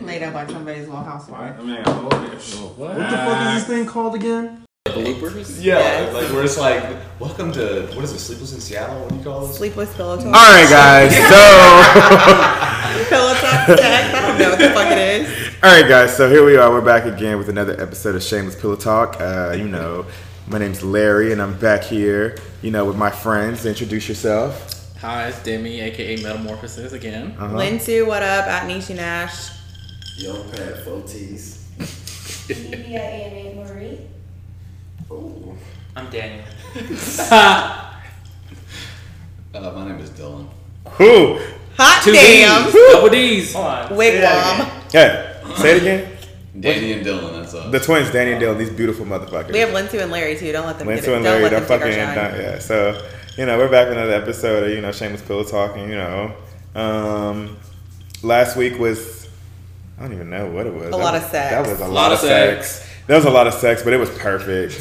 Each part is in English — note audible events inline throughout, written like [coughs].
Made up by somebody's little housewife. I mean, oh, What the fuck is this thing called again? Bloopers? Yeah, Yes. like where it's like, welcome to what is it, Sleepless in Seattle? What do you call this? Sleepless pillow talk. All right, guys. So, [laughs] Pillow talk sex. I don't know what the fuck it is. [laughs] all right, guys. So here we are. We're back again with another episode of Shameless Pillow Talk. Uh, you know, my name's Larry, and I'm back here. You know, with my friends. Introduce yourself. Hi, it's Demi, aka Metamorphosis again. Uh-huh. Linsu, what up? At Niecy Nash. Young Pat Fotis. Deviana Marie. Oh. I'm Daniel. [laughs] Uh, my name is Dylan. Who? Hot Two damn. D's. Double D's. Hold on. Whigham. Hey, say it again. Danny and Dylan, that's us. The twins, Danny and Dylan. These beautiful motherfuckers. We have Linsu and Larry too. Don't let them get Linsu it. and Don't Larry, don't them take fucking shine. don't- yeah. So you know, we're back with another episode of you know Shameless Pillow Talking. You know, um, last week was I don't even know what it was. A That lot was- of sex. That was a lot, Lot of of sex. sex. That was a lot of sex, but it was perfect.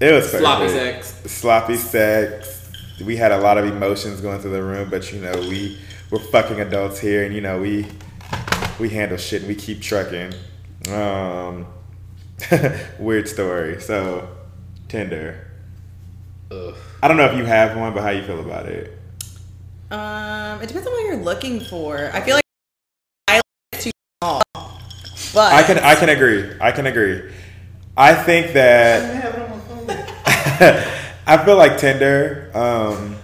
It was perfect. Sloppy sex. Sloppy sex. We had a lot of emotions going through the room, but you know we we're fucking adults here, and you know we we handle shit and we keep trucking. Um, [laughs] weird story. So Tinder. Ugh. I don't know if you have one, but how you feel about it? Um, it depends on what you're looking for. I feel like I like it too small, but I can I can agree. I can agree. I think that [laughs] I feel like Tinder. Um,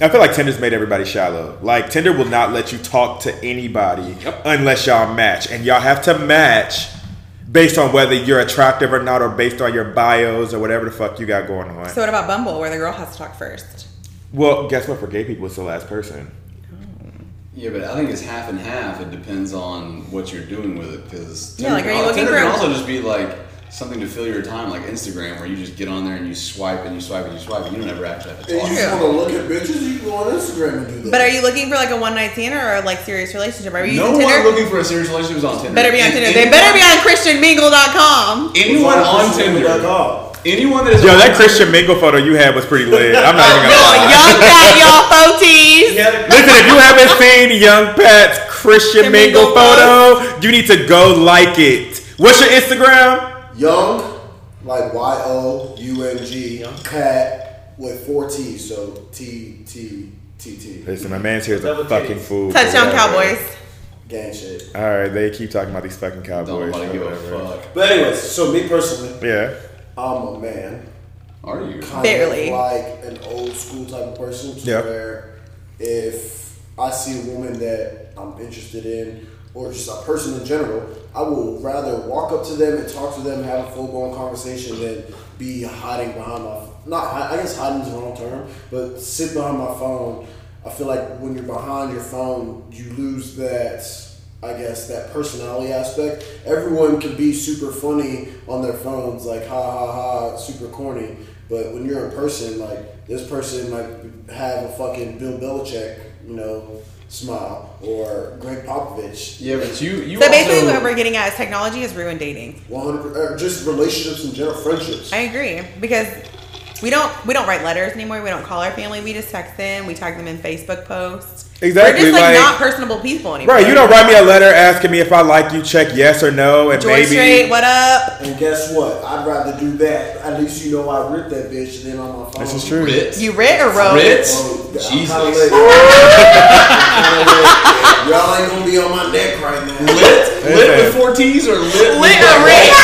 I feel like Tinder's made everybody shallow. Like Tinder will not let you talk to anybody Yep. unless y'all match, and y'all have to match based on whether you're attractive or not, or based on your bios or whatever the fuck you got going on. So what about Bumble, where the girl has to talk first? well, guess what? For gay people, it's the last person. Yeah, but I think it's half and half. It depends on what you're doing with it. Because Yeah, like, are you looking uh, Tinder for can also just be like something to fill your time, like Instagram, where you just get on there and you swipe and you swipe and you swipe, and you don't ever actually have to If talk. you True. just want to look at bitches, you can go on Instagram and do that. But are you looking for like a one night stand or a like serious relationship? Are you No using one Tinder? looking for a serious relationship is on Tinder. better be on And Tinder. They better be on ChristianMingle.com. Anyone on Tinder. Anyone that is Yo, that Christian Mingle photo you had was pretty lit. I'm not even gonna lie. Young fat y'all foties. [laughs] Listen, if you haven't seen Young Pat's Christian Christian Mingle Mingle photo, you need to go like it. What's your Instagram? Young, like Y O U N G, Pat with four T's, so T T T T. Listen, my man's here is a Double fucking titties. fool. Touchdown Whatever. Cowboys. Gang shit. All right, they keep talking about these fucking Cowboys. Don't Cowboys. nobody give a whatever. fuck. But anyways, so me personally, Yeah. I'm a man. Are you? Kind Barely. Of like an old school type of person. to Yeah. Where if I see a woman that I'm interested in, or just a person in general, I will rather walk up to them and talk to them, have a full blown conversation than be hiding behind my not I guess hiding is the wrong term, but sit behind my phone. I feel like when you're behind your phone, you lose that I guess that personality aspect. Everyone can be super funny on their phones, like ha ha ha, super corny. But when you're in person, like this person might have a fucking Bill Belichick, you know, smile or Gregg Popovich. Yeah, but you you So basically, what we're getting at is technology has ruined dating. 100 or er, just relationships in general, friendships. I agree because we don't we don't write letters anymore. We don't call our family. We just text them. We tag them in Facebook posts. Exactly, We're just like, like- not personable people anymore. Right, you don't write me a letter asking me if I like you, check yes or no, and George maybe. Strait, what up? And guess what? I'd rather do that. At least you know I ripped that bitch than on my phone. This is true. Rit. You writ or wrote? Rit. Oh, I'm Jesus. lit. [laughs] Kinda lit. Y'all ain't gonna be on my neck right now. Lit? Lit Listen. with four T's or lit? Lit with or like- writ? [laughs]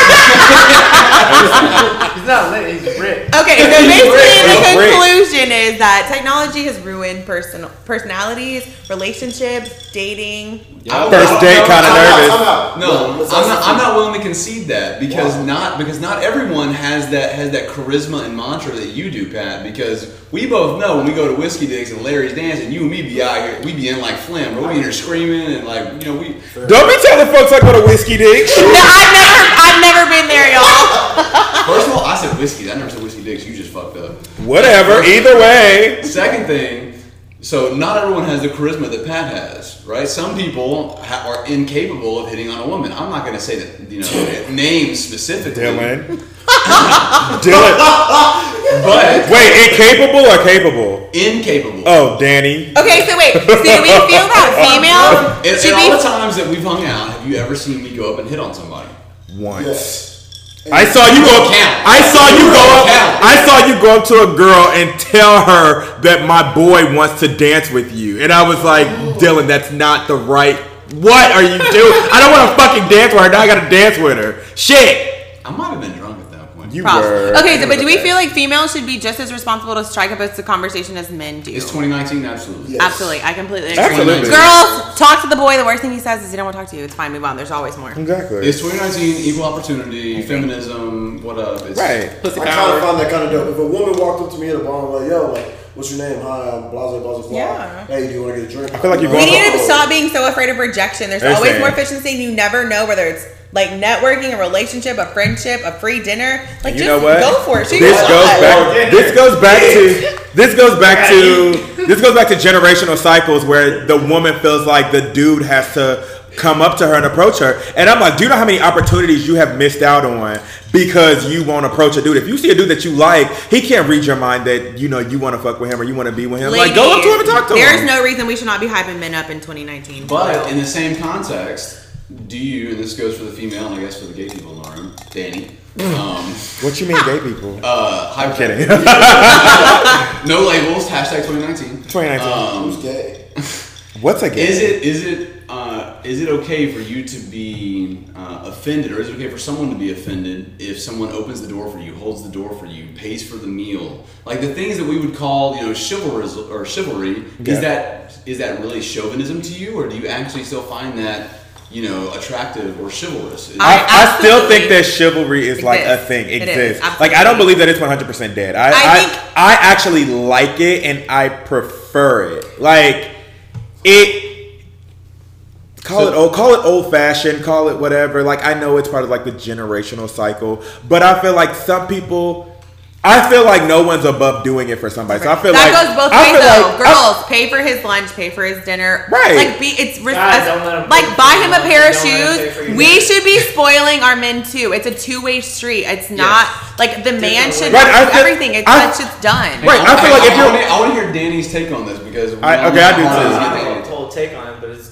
He's not lit, he's Rick. Okay, so basically the conclusion is that technology has ruined person personalities, relationships, dating. I First date know. kinda Time out, nervous. time out. No, Let's I'm not. I'm not willing to concede that because Why? not because not everyone has that has that charisma and mantra that you do, Pat. Because we both know when we go to whiskey digs and Larry's dancing, you and me be out here, we be in like Flim, bro. We be in here screaming and like you know we. Don't be telling folks I go to Whiskey Dick. [laughs] No, I've never, I've never been there, y'all. [laughs] First of all, I said whiskey. I never said whiskey digs. You just fucked up. Whatever, either way. Second thing, so not everyone has the charisma that Pat has, right? Some people ha- are incapable of hitting on a woman. I'm not going to say that, you know, [laughs] names specifically. Dylan. [laughs] Dylan. but Wait, incapable or capable? incapable. Oh, Danny. Okay, so wait. So do we feel that female And, should and all the times that we've hung out, have you ever seen me go up and hit on somebody? Once. Yes. I saw you go. I saw you go up. I saw you go up to a girl and tell her that my boy wants to dance with you, and I was like, Dylan, that's not the right. What are you doing? I don't want to fucking dance with her. Now I got to dance with her. Shit. I might have been drunk at that point. You Props. were. Okay, so, but do we feel like females should be just as responsible to strike up a conversation as men do? It's 2019, absolutely. Yes. Absolutely, I completely agree. Absolutely. Girls, talk to the boy. The worst thing he says is he don't want to talk to you. It's fine, move on. There's always more. Exactly. It's 2019, equal opportunity, feminism, what up? It's, right. Pussy I kind power. of find that kind of dope. If a woman walked up to me at a bar and like, yo, like, what's your name? Hi, I'm blah blah blah blah. Yeah. Hey, do you want to get a drink? I feel like you're We going need to Oh. stop being so afraid of rejection. There's They're always saying- more efficiency. And you never know whether it's like networking, a relationship, a friendship, a free dinner. Like You just know what? go for it. Shoot This your goes back. This goes back to. This goes back to. This goes back to generational cycles where the woman feels like the dude has to come up to her and approach her. And I'm like, do you know how many opportunities you have missed out on because you won't approach a dude? If you see a dude that you like, he can't read your mind that you know you want to fuck with him or you want to be with him. like, go up to him and talk to There's him. There is no reason we should not be hyping men up in 2019. But in the same context, do you, and this goes for the female and I guess for the gay people in the room, Danny, um, [laughs] what you mean, gay people? uh, I'm kidding. [laughs] no labels, hashtag 2019. 2019. Um, Who's gay? [laughs] What's a gay? Is it is it uh, is it okay for you to be uh, offended, or is it okay for someone to be offended if someone opens the door for you, holds the door for you, pays for the meal, like the things that we would call you know chivalrous or chivalry? Yeah. Is that is that really chauvinism to you, or do you actually still find that you know attractive or chivalrous? Is- I, I still think that chivalry is like a thing. It is, Exists. like. I don't believe that it's one hundred percent dead. I I I, think- I actually like it and I prefer it. Like it. Call So- it old, call it old fashioned, call it whatever. Like I know it's part of like the generational cycle, but I feel like some people. I feel like no one's above doing it for somebody. So I feel that like goes both I ways though. like- I- Girls, pay for his lunch, pay for his dinner. Right. Like be it's res- Guys, uh, don't let him like buy him a lunch, pair of don't let him pay for shoes. We dinner. should be [laughs] spoiling our men too. It's a two way street. It's not like the man should Right, do feel- everything. It's I- that shit's done. Right, I feel like if you're- wanna- I want to hear Danny's take on this because I- all okay, I do know too. to I get have Danny. a whole take on it, but it's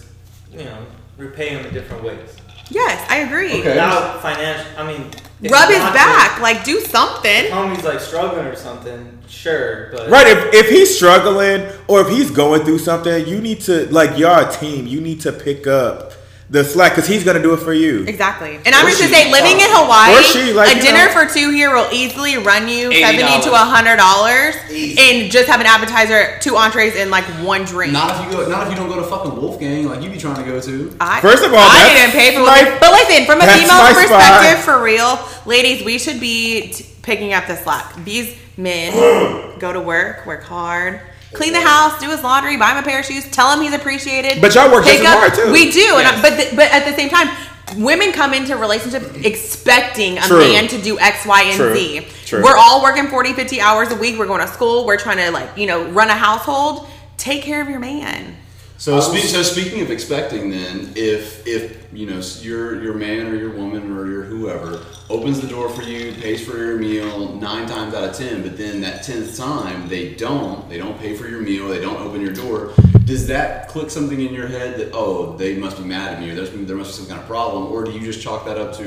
you know repay him in different ways. Yes, I agree. Okay. Not financial. I mean, if Rub his back. Like do If something. homie's like struggling or something, sure, but Right, if, if he's struggling or if he's going through something, you need to like you're a team. You need to pick up the slack because he's gonna do it for you. Exactly. And I'm Or just gonna say, living in Hawaii, Or she, like, a dinner know. for two here will easily run you seventy to $80. hundred dollars, and just have an appetizer, two entrees, and like one drink. Not if you go. Not if you don't go to fucking Wolfgang like you be trying to go to. I, First of all, I that's didn't pay for my- it. But listen, from a female perspective, spot. for real, ladies, we should be t- picking up the slack. These men [gasps] go to work, work hard. Clean the house, do his laundry, buy him a pair of shoes, tell him he's appreciated. But y'all work just as hard, too. We do, and I, but th- but at the same time, women come into relationships expecting a True. man to do X, Y, and True. Z. True. We're all working 40, 50 hours a week. We're going to school. We're trying to like you know run a household. Take care of your man. So, spe- so speaking of expecting, then, if if you know your your man or your woman or your whoever opens the door for you, pays for your meal nine times out of ten, but then that tenth time they don't, they don't pay for your meal, they don't open your door. Does that click something in your head that oh they must be mad at me, or there's, there must be some kind of problem, or do you just chalk that up to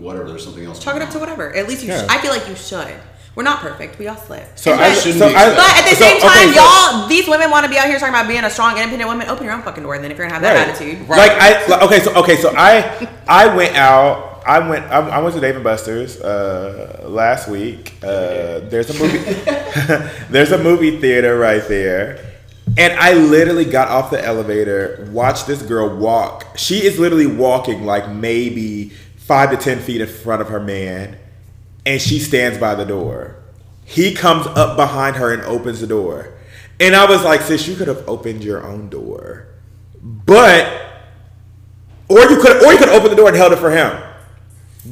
whatever? There's something else. Chalk it going up to whatever. At least you. Yeah. Sh- I feel like you should. We're not perfect. We all slip. So And I, but- shouldn't so be I. But at the so- same time, okay, y'all, these women want to be out here talking about being a strong, independent woman. Open your own fucking door, then, if you're gonna have that Right. attitude. Like I like, okay, so okay, so I I went out. I went. I, I went to Dave and Buster's uh, last week. Uh, there's a movie. [laughs] there's a movie theater right there, and I literally got off the elevator, watched this girl walk. She is literally walking like maybe five to ten feet in front of her man, and she stands by the door. He comes up behind her and opens the door, and I was like, "Sis, you could have opened your own door." But or you could or you could open the door and held it for him.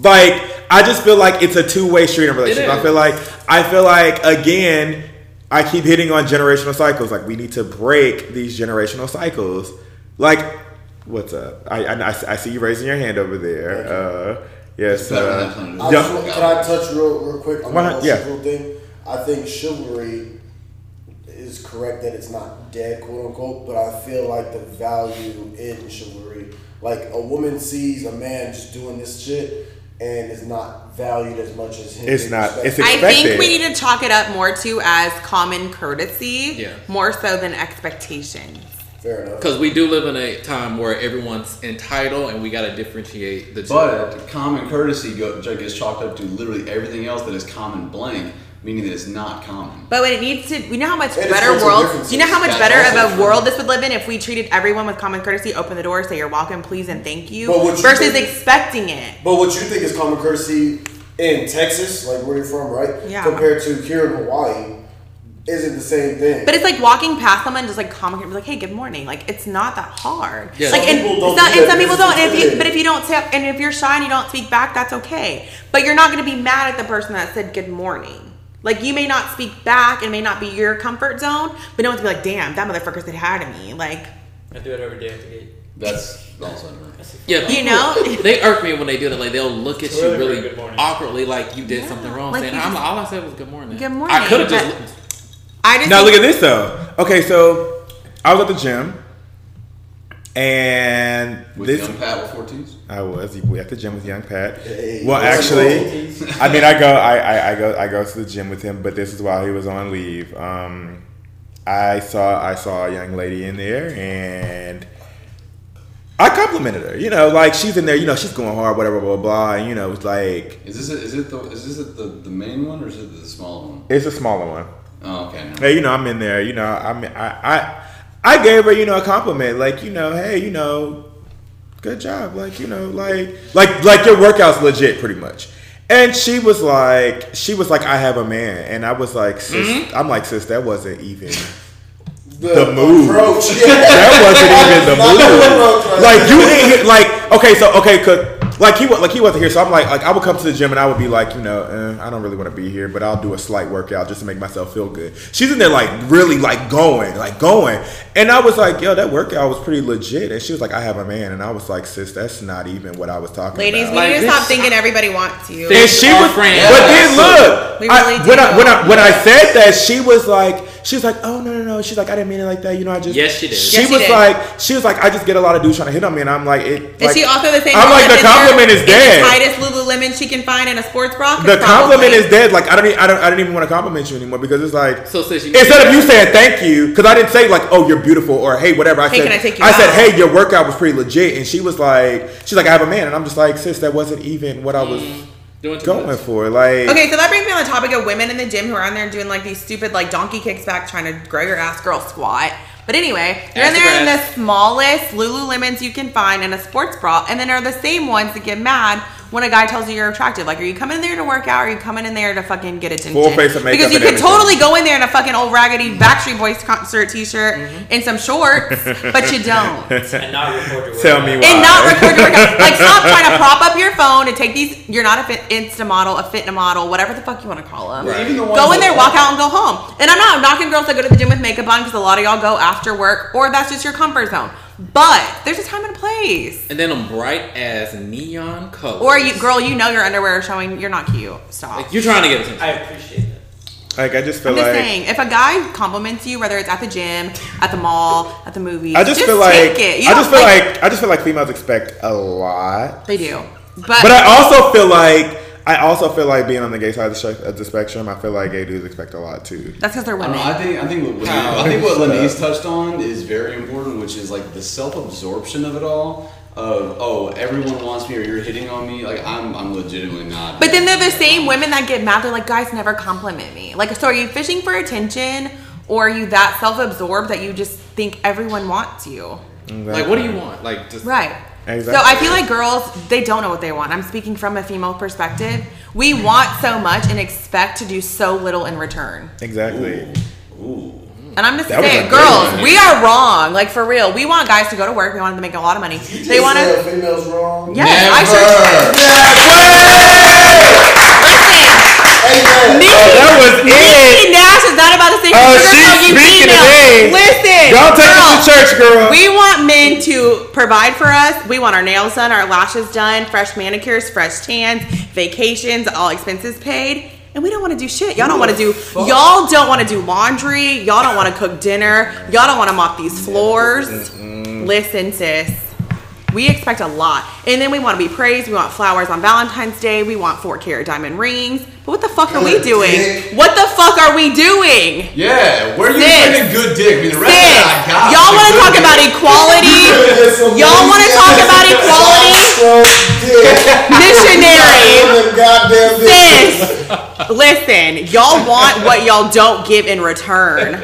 Like I just feel like it's a two way street in a relationship. I feel like I feel like again I keep hitting on generational cycles. Like we need to break these generational cycles. Like what's up? I I, I see you raising your hand over there. Uh, yes. Better Uh. I Yeah. just, want- can I touch real, real quick on Why the not? whole Yeah. chivalry thing? I I think chivalry is correct that it's not dead, quote unquote. But I feel like the value in chivalry, like a woman sees a man just doing this shit and is not valued as much as him. It's not- it's respected. I think we need to chalk it up more to as common courtesy, Yeah. more so than expectations. Fair enough. Because we do live in a time where everyone's entitled, and we got to differentiate the two. But common courtesy gets chalked up to literally everything else that is common blank, meaning that it's not common. But when it needs to, we know how much It is better world, Do you know how much That's better of a true. world this would live in if we treated everyone with common courtesy, open the door, say you're welcome, please, and thank you, But what you versus think- expecting it. But what you think is common courtesy in Texas, like where you're from, right? Yeah. Compared to here in Hawaii, isn't the same thing. But it's like walking past someone, just like common, be like, "Hey, good morning." Like it's not that hard. Yeah. like Some and, people don't it's not- do and some people don't. And if you, but if you don't say, and if you're shy and you don't speak back, that's okay. But you're not going to be mad at the person that said good morning. Like you may not speak back, and may not be your comfort zone, but no one's gonna be like, "Damn, that motherfucker said hi to me." Like I do it every day at the gate. That's also true. Yeah, You know? [laughs] they irk me when they do that. Like they'll look at It's you really really good awkwardly, like you did Yeah, something wrong. like saying, I'm, just- all I said was good morning. Good morning. I could have just. but- I just Now look at this though. Okay, so I was at the gym, and With this young Pat with four T's. I was at the gym with young Pat. Hey, well, actually. I mean, I go, I, I, I go, I go to the gym with him, but this is while he was on leave. Um, I saw, I saw a young lady in there, and I complimented her. You know, like she's in there, you know, she's going hard, whatever, blah blah, blah. And you know, it's like Is this a, is it the is this it the, the main one or is it the small one? it's a smaller one. Oh, okay. Hey, you know, I'm in there. You know, I mean, I, I, I gave her, you know, a compliment. Like, you know, hey, you know, good job. Like, you know, like, like, like your workout's legit, pretty much. And she was like, she was like, I have a man, and I was like, sis, I'm like, sis, that wasn't even. the move. approach, yeah. That wasn't even the [laughs] move. Like you ain't here- like okay, so okay, cause like he wa- like he wasn't here, so I'm like like I would come to the gym and I would be like, you know, eh, I don't really want to be here, but I'll do a slight workout just to make myself feel good. She's in there like really like going, like going, and I was like, yo, that workout was pretty legit, and she was like, I have a man, and I was like, sis, that's not even what I was talking ladies, about. we need to stop thinking everybody wants you. and she was, friend. but then Yeah. look, We I- really when I when I when I said that, she was like, she was like, oh no no no, she's like, I didn't mean it like that, you know, I just Yes, she did. She Yes, she was did. like, she was like, I just get a lot of dudes trying to hit on me, and I'm like, it. Is like, she also the same? I'm like, the sits there compliment is dead. The tightest Lululemon she can find in a sports bra. 'Cause The compliment probably- is dead. Like I don't, I don't, I don't even want to compliment you anymore because it's like So sis, you instead of you saying thank you, because I didn't say like, oh, you're beautiful or hey, whatever. I Hey, said, can I take you said, hey, your workout was pretty legit, and she was like, she's like, I have a man, and I'm just like, sis, that wasn't even what I was doing too going much. for. Like, Okay, so that brings me on the topic of women in the gym who are on there doing like these stupid like donkey kicks back trying to grow your ass girl squat. But anyway, you're in there in the grass. smallest Lululemons you can find in a sports bra, and then are the same ones that get mad when a guy tells you you're attractive. Like, are you coming in there to work out? Or are you coming in there to fucking get attention? Full face of makeup Because you and could everything. totally go in there in a fucking old raggedy Backstreet Boys concert T-shirt Mm-hmm. and some shorts, [laughs] but you don't. And not record your workout. Tell me why. and not record your workout. Like, stop [laughs] trying to prop up your phone and take these. You're not a fit Insta model, a fitna model, whatever the fuck you want to call them. Well, even the ones Go in there, walk out, and go home. And I'm not knocking girls that go to the gym with makeup on because a lot of y'all go after work, or that's just your comfort zone. But there's a time and a place. And then them bright ass neon colors. Or you, girl, you know your underwear is showing. You're not cute. Stop. Like you're trying to get attention. I appreciate that. like I just feel I'm just like saying, if a guy compliments you, whether it's at the gym, at the mall, at the movies, I just, feel take like it. I just feel like I just feel like females expect a lot. they do. But, But I also feel like I also feel like being on the gay side of the, sh- of the spectrum. I feel like gay dudes expect a lot too. that's because they're I, don't women. know, I think I think what How? I think what [laughs] Shut Lenise up. touched on is very important, which is like the self absorption of it all. Of oh, everyone wants me, or you're hitting on me. Like I'm, I'm legitimately not. But then they're the same women that get mad. They're like, guys never compliment me. Like, so are you fishing for attention, or are you that self-absorbed that you just think everyone wants you? Like what do you want? Like just Right. Exactly. So I feel like girls, they don't know what they want. I'm speaking from a female perspective. We want so much and expect to do so little in return. Exactly. Ooh. And I'm just That saying, girls, we are wrong. Like for real, we want guys to go to work. We want them to make a lot of money. You They want to. females wrong. Yes, I sure. Never. Nikki, that was it. Nikki Nash is not about to say Oh, sugar she's speaking female. today. Listen, Y'all take girl, us to church, girl. We want men to provide for us. We want our nails done, our lashes done, fresh manicures, fresh tans, vacations, all expenses paid. and we don't want to do shit. Y'all don't want to do. Y'all don't want to do laundry. Y'all don't want to cook dinner. Y'all don't want to mop these floors. Listen, sis. We expect a lot, and then we want to be praised. We want flowers on Valentine's Day. We want four carat diamond rings. But what the fuck are we doing? dick. What the fuck are we doing? Yeah, where are you getting a good dick? I mean, the rest Sis, of it I got. y'all want to talk dick- about equality? Y'all want to talk about equality? [laughs] Missionary. [laughs] Goddamn Sis, listen, y'all want what y'all don't give in return.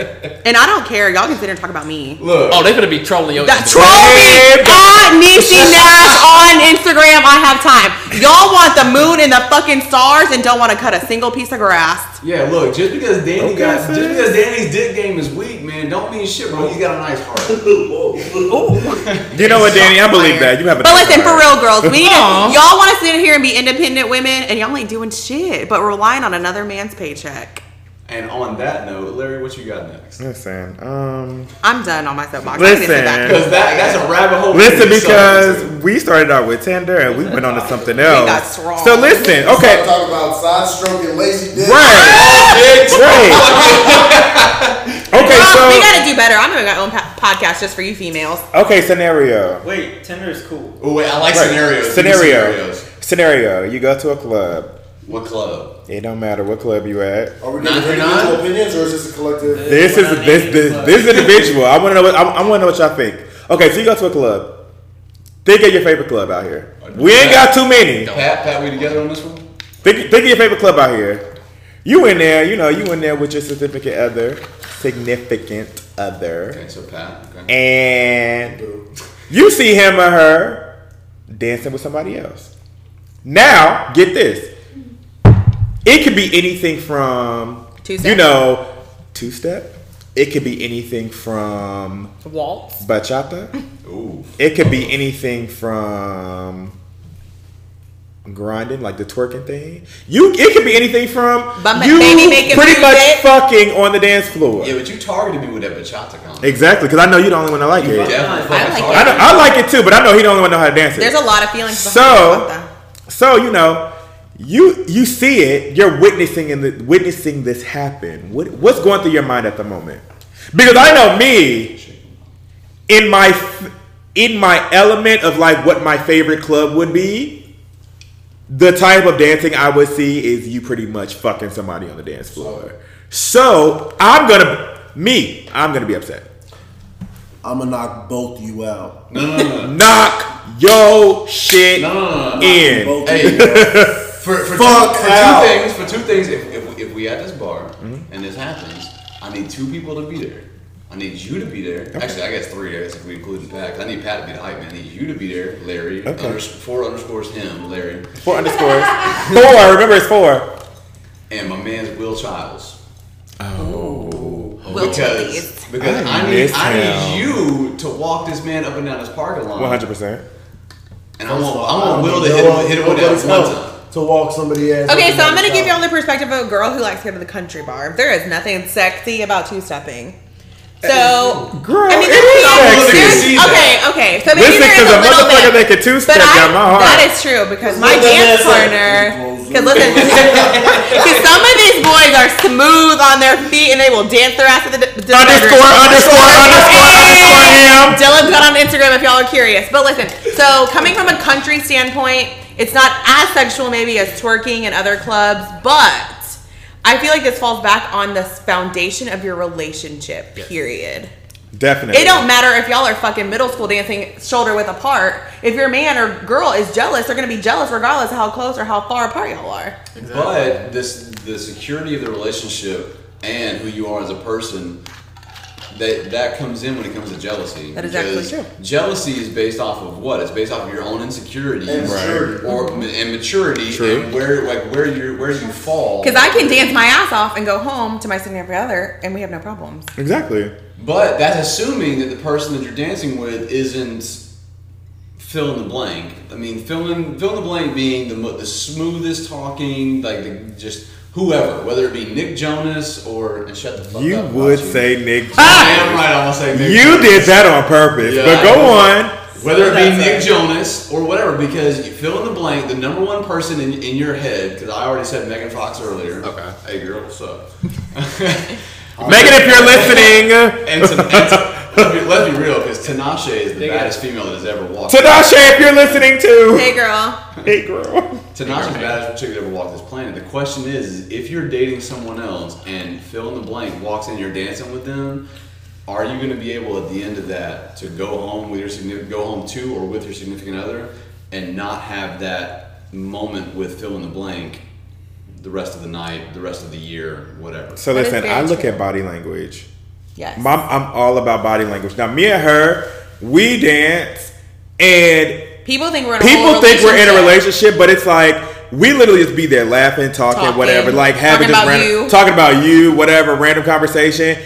And I don't care. Y'all can sit here and talk about me. Look, Oh, they're gonna be trolling your That Instagram. troll me at Niecy Nash on Instagram. I have time. Y'all want the moon and the fucking stars and don't want to cut a single piece of grass. yeah, look, just because Danny Okay, got, sis. just because Danny's dick game is weak, man, don't mean shit, bro. He's got a nice heart. [laughs] You know what, Danny? I believe that. You have a But nice listen, for real, girls, we need to, y'all want to sit here and be independent women, and y'all ain't doing shit, but relying on another man's paycheck. And on that note, Larry, what you got next? Listen, um, I'm done on my soapbox. I need to sit Listen. Because that, that's a rabbit hole. listen we because into. we started out with Tinder and we went on to something else. got strong. So listen, Start okay, talking about side stroking lazy dick. right, [laughs] right. Okay, Girls, we gotta do better. I'm doing my own pa- podcast just for you females. okay, scenario. Wait, Tinder is cool. Oh wait, I like Right. scenarios. Scenario. Scenario. You go to a club. What club? It don't matter what club you at. Are we Nine giving individual opinions or is this a collective? This We're is not this this clubs. this individual. I want to know what I, I want to know what y'all think. Okay, so you go to a club. Think of your favorite club out here. We ain't got too many. Pat, Pat, we together on this one? Think, think of your favorite club out here. You in there, you know, you in there with your significant other, significant other, Okay, so Pat. Okay. and you see him or her dancing with somebody else. Now, get this. It could be anything from Two-step. you know, two step. It could be anything from Waltz. bachata. [laughs] Ooh. It could be anything from grinding, like the twerking thing. You, it could be anything from Bum- you pretty much music. fucking on the dance floor. Yeah, but you targeted me with that bachata comment. Exactly, because I know you're the only one that like You it. definitely I like targeted I, know, I like it too, but I know he the only one know how to dance it. There's a lot of feelings behind So- that. So you know, you you see it, you're witnessing in the witnessing this happen. What what's going through your mind at the moment? Because I know me in my in my element of like what my favorite club would be. The type of dancing I would see is you pretty much fucking somebody on the dance floor. So I'm gonna me, I'm gonna be upset. I'm gonna knock both you out. No, no, no, no. Knock your shit No, no, no, no. in. [laughs] Both Hey, you out. for, for, Fuck two, for two things, for two things, if, if, if we at this bar Mm-hmm. and this happens, I need two people to be there. I need you to be there. Actually, I guess three. I guess if we include Pat, I need Pat to be the hype man. I need you to be there, Larry. Okay. Unders- four underscores him, Larry, Four underscores. Four. Remember, it's four. and my man's Will Childs. Will because Childs. because I I, need I need you to walk this man up and down this parking lot. One hundred percent. And I want I I want Will to hit no- him, hit him with nobody's that one time. To walk somebody ass. Okay, so I'm gonna give y'all the perspective of a girl who likes to go to the country bar. There is nothing sexy about two stepping. So, Girl, I mean, it is sexy. there's- See that. Okay, okay. So maybe Listen, there is because a a little motherfucker bit. that can two step got my heart. that is true because my dance partner. Because listen, [laughs] [laughs] because some of these boys are smooth on their feet and they will dance their ass to the, to the Underscore, underscore, underscore, underscore him. Dylan's got on Instagram if y'all are curious. But listen, so coming from a country standpoint, it's not as sexual maybe as twerking and other clubs, but I feel like this falls back on the foundation of your relationship. Period. Definitely. It don't matter if y'all are fucking middle school dancing shoulder width apart. If your man or girl is jealous, they're gonna be jealous regardless of how close or how far apart y'all are. Exactly. But this the security of the relationship and who you are as a person that that comes in when it comes to jealousy. That is actually true. Jealousy is based off of what? It's based off of your own insecurities And maturity. or and maturity True. and where like where you where you fall. Because I can dance my ass off and go home to my significant other, and we have no problems. Exactly. But that's assuming that the person that you're dancing with isn't fill in the blank. I mean, fill in fill in the blank being the the smoothest talking, like the, just whoever, whether it be Nick Jonas or and shut the fuck up. You up. would watch say Nick. I am right. I want to say Nick. You Jonas. did that on purpose. Yeah, but I go know. on. Whether it be Nick it. Jonas or whatever, because you fill in the blank, the number one person in, in your head, because I already said Megan Fox earlier. Okay. Hey girl, what's up? [laughs] Megan, if you're listening, And, to, and to, let's, be, let's be real, because Tinashe is the They got- baddest female that has ever walked. Tadasha, if you're listening too. Hey, girl. Hey, girl. Tinashe's the baddest chick that ever walked this planet. The question is, is, if you're dating someone else and fill in the blank walks in, you're dancing with them. Are you going to be able at the end of that to go home with your significant, go home to or with your significant other, and not have that moment with fill in the blank, the rest of the night, the rest of the year, whatever. So That is listen, I look true. at body language. Yes. Mom, I'm all about body language. Now, me and her, we dance, and People think we're in a people think we're in a relationship. but it's like we literally just be there laughing, talking, Talking, whatever, like having talking just about random, you. talking about you, whatever, random conversation,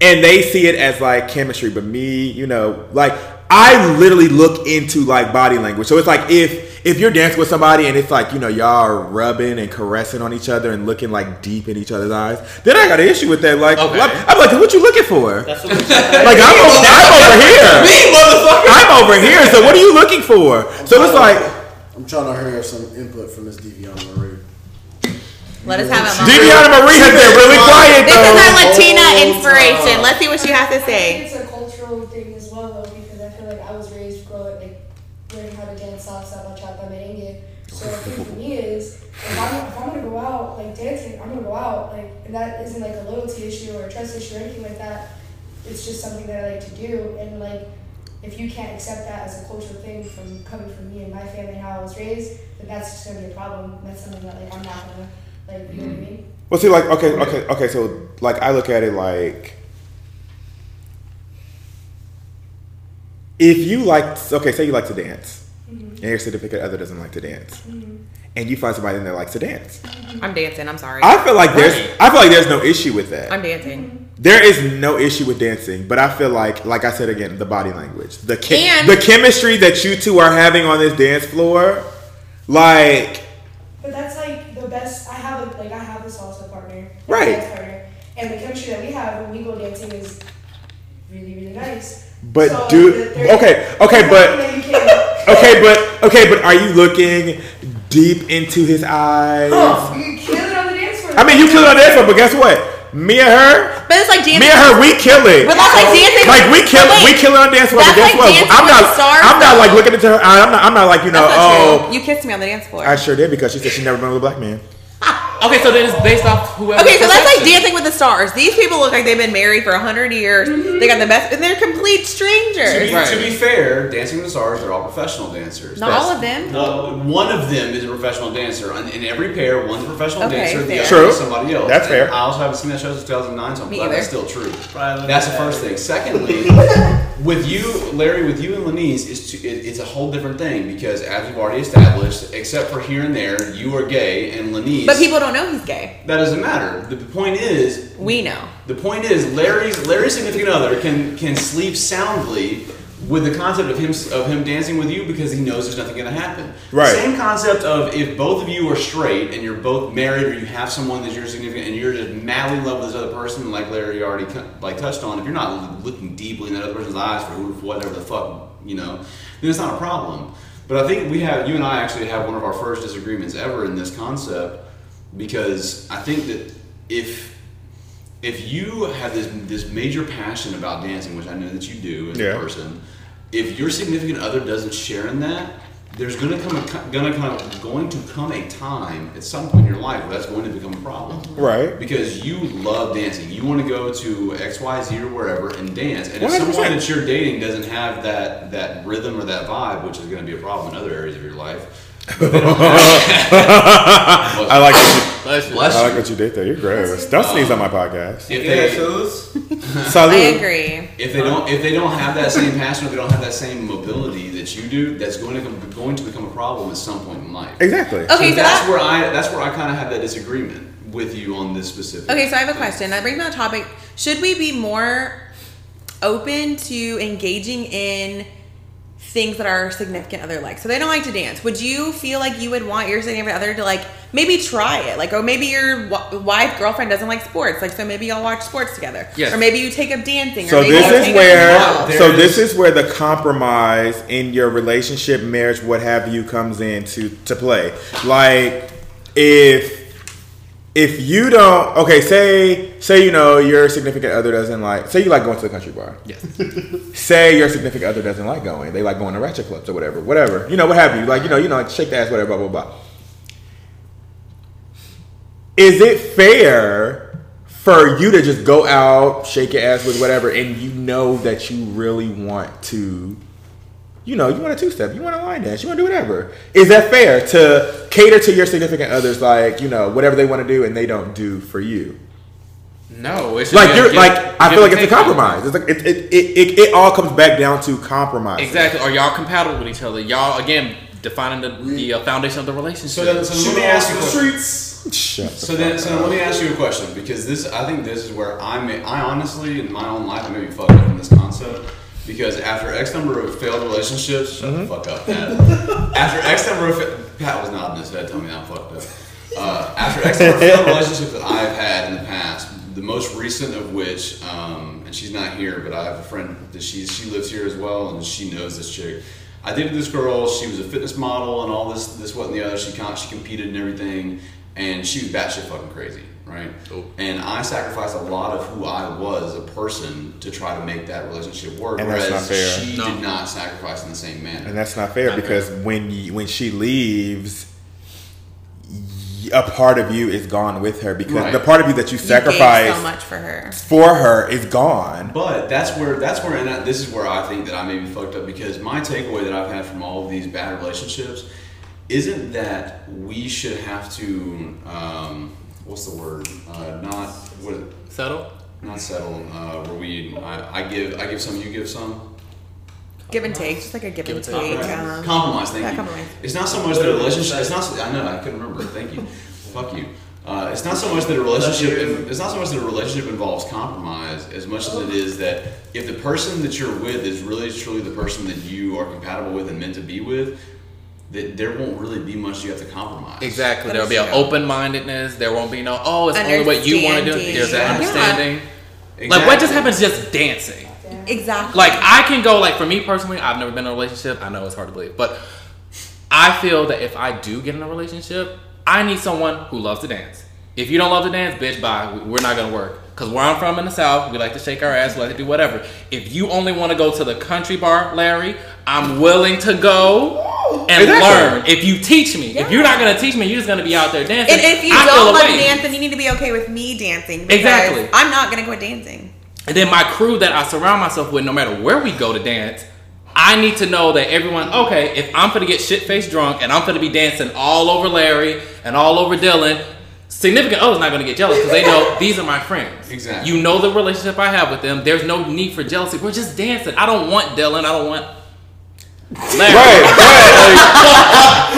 and they see it as like chemistry. But me, you know, like I literally look into like body language. So it's like if if you're dancing with somebody and it's like you know y'all are rubbing and caressing on each other and looking like deep in each other's eyes, then I got an issue with that. Like Okay. I'm like, what you looking for? That's what we [laughs] Like I'm over, I'm over [laughs] here. Me, motherfucker! I'm over here. So what are you looking for? So it's like I'm trying to hear some input from Miss Deviana Marie. Let us have it. Mom. Deviana Marie has been really quiet This is though. our Latina Oh, inspiration. Let's see what she has to say. it's a cultural thing as well, though, because I feel like I was raised growing like learning how to dance salsa, bachata, merengue. So the thing for me is, if I'm, if I'm gonna go out like dancing, I'm gonna go out like, and that isn't like a loyalty issue or a trust issue or anything like that. It's just something that I like to do, and like, if you can't accept that as a cultural thing from coming from me and my family and how I was raised, then that's just gonna be a problem. That's something that like I'm not gonna like, you know what I mean? Well, see, like, okay, okay, okay. So, like, I look at it like, if you like, okay, say you like to dance, and your significant other doesn't like to dance, mm-hmm. and you find somebody in there likes to dance, I'm dancing. I'm sorry. I feel like there's, Right. I feel like there's no issue with that. I'm dancing. Mm-hmm. There is no issue with dancing, but I feel like, like I said again, the body language, the che- And- the chemistry that you two are having on this dance floor, like, But that's like the best. I have a like I have a salsa partner, a Right. dance partner, and the chemistry that we have when we go dancing is really really nice. But So, do- like, there- okay, okay, there's but- nothing that you can't- okay, but okay, but are you looking deep into his eyes? Oh, you kill it on the dance floor. I mean, you killed it on the dance floor, but guess what? Me and her, But it's like dancing. me and her, we kill it. But that's like dancing. Like we kill, but wait, we kill it on the dance floor. But that's guess like what? I'm not. Stars, I'm not like looking into her. I'm not. I'm not like you know. That's not Oh, true. You kissed me on the dance floor. I sure did because she said she never been with a black man. Okay, so then it's based off whoever. Okay, so that's like. Dancing with the Stars. These people look like they've been married for hundred years. Mm-hmm. They got the best, and they're complete To strangers. be, Right. to be fair, Dancing with the Stars, they're all professional dancers. Not all of them. Well, one of them is a professional dancer. In in every pair, one's a professional Okay, dancer, the other True. is somebody else. That's And fair. I also haven't seen that show since 2009, so I'm Me glad either. that's still true. Probably That's the first thing. [laughs] Secondly, with you, Larry, with you and Lenise, it's to, it, it's a whole different thing because as we've already established, except for here and there, you are gay, and Lenise. But people don't know he's gay. that doesn't matter. The, the point is, We know. the point is, Larry's Larry's significant other can can sleep soundly with the concept of him of him dancing with you because he knows there's nothing going to happen. Right. Same concept of if both of you are straight and you're both married or you have someone that's your significant and you're just madly in love with this other person, like Larry already like touched on. If you're not looking deeply in that other person's eyes for who, for whatever the fuck you know, then it's not a problem. But I think we have you and I actually have one of our first disagreements ever in this concept because I think that if if you have this this major passion about dancing, which I know that you do as Yeah. a person, if your significant other doesn't share in that, there's gonna come a gonna come going to come a time at some point in your life where that's going to become a problem. Right. Because you love dancing, you want to go to X, Y, Z or wherever and dance. And if 100%. someone that you're dating doesn't have that that rhythm or that vibe, which is going to be a problem in other areas of your life, but they don't have- I like what you, Bless you. Bless I like what you did there. You're gross. Don't sneeze on my podcast. If Yeah, they, shoes. [laughs] Salute. I agree. If they don't, if they don't have that same passion, if they don't have that same mobility that you do, that's going to come, going to become a problem at some point in life. Exactly. Okay, so that's that- where I that's where I kind of have that disagreement with you on this specific. Okay, so I have a question. That brings me on the topic. Should we be more open to engaging in things that our significant other likes. So they don't like to dance. Would you feel like you would want your significant other to like maybe try it? Like, or maybe your w- wife, girlfriend doesn't like sports. Like, so maybe y'all watch sports together. Yes. Or maybe you take up dancing. So or maybe this you is take where Up golf. There so this is where the compromise in your relationship, marriage, what have you, comes into to play. Like if if you don't okay, say say you know your significant other doesn't like say you like going to the country bar. Yes. [laughs] Say your significant other doesn't like going. They like going to ratchet clubs or whatever. Whatever. You know, what have you. Like, you know, you know, like shake the ass, whatever, blah, blah, blah. Is it fair for you to just go out, shake your ass with whatever, and you know that you really want to, you know, you want a two step, you want a line dance, you want to do whatever. Is that fair to cater to your significant others, like, you know, whatever they want to do and they don't do for you? No, it's Like you're give- like I feel like it's a compromise. It's like it it, it, it, it all comes back down to compromise. Exactly. Are y'all compatible with each other? Y'all again defining the, the uh, foundation of the relationship. So then, so Shoot let me me ask you a the question. streets. Shut the So then, so then let me ask you a question because this, I think this is where I may, I honestly, in my own life, I may be fucked up in this concept because after X number of failed relationships, shut the fuck up, Pat. [laughs] after X number of, fa- Pat was nodding his head, telling me I'm fucked up. Uh, after X number of failed relationships that I've had in the past, the most recent of which, um, and she's not here, but I have a friend that she's she lives here as well, and she knows this chick. I dated this girl. She was a fitness model and all this, this, what, and the other. She she competed and everything, and she was batshit fucking crazy, right? Oh. And I sacrificed a lot of who I was as a person to try to make that relationship work. And that's whereas not fair. she No. did not sacrifice in the same manner. And that's not fair Not because fair. when you, when she leaves, a part of you is gone with her because Right. the part of you that you You sacrificed so much for her. for her is gone. But that's where that's where and that, this is where I think that I may be fucked up because my takeaway that I've had from all of these bad relationships isn't that we should have to um, what's the word uh, not what settle. not settle uh, where we I, I give I give some you give some Give and take, just like a give, Give and and take. take. Compromise. Um, compromise. Thank yeah, you. compromise. It's not so much that a relationship. It's not. so- I know. I couldn't remember. Thank you. Fuck you. Uh, it's not so much that a relationship. It's not so much that a relationship involves compromise as much as it is that if the person that you're with is really truly the person that you are compatible with and meant to be with, that there won't really be much you have to compromise. Exactly. There'll be an open mindedness. There won't be no oh it's only what you want to do. There's an Understanding. understanding. Like what just happens just dancing. Exactly. Like I can go like for me personally, I've never been in a relationship. I know it's hard to believe, but I feel that if I do get in a relationship, I need someone who loves to dance. If you don't love to dance, bitch, bye. We- We're not gonna work. Cause where I'm from in the South, we like to shake our ass, we like to do whatever. If you only want to go to the country bar, Larry, I'm willing to go and Exactly. learn. If you teach me, if you're not gonna teach me, you're just gonna be out there dancing. and if you I don't love away. to dance, then you need to be okay with me dancing. Exactly. I'm not gonna quit dancing. And then my crew that I surround myself with, no matter where we go to dance, I need to know that everyone, okay, if I'm gonna get shit faced drunk and I'm gonna be dancing all over Larry and all over Dylan, significant other's not gonna get jealous because they know [laughs] these are my friends. Exactly. You know the relationship I have with them. There's no need for jealousy. We're just dancing. I don't want Dylan. I don't want Larry. Right,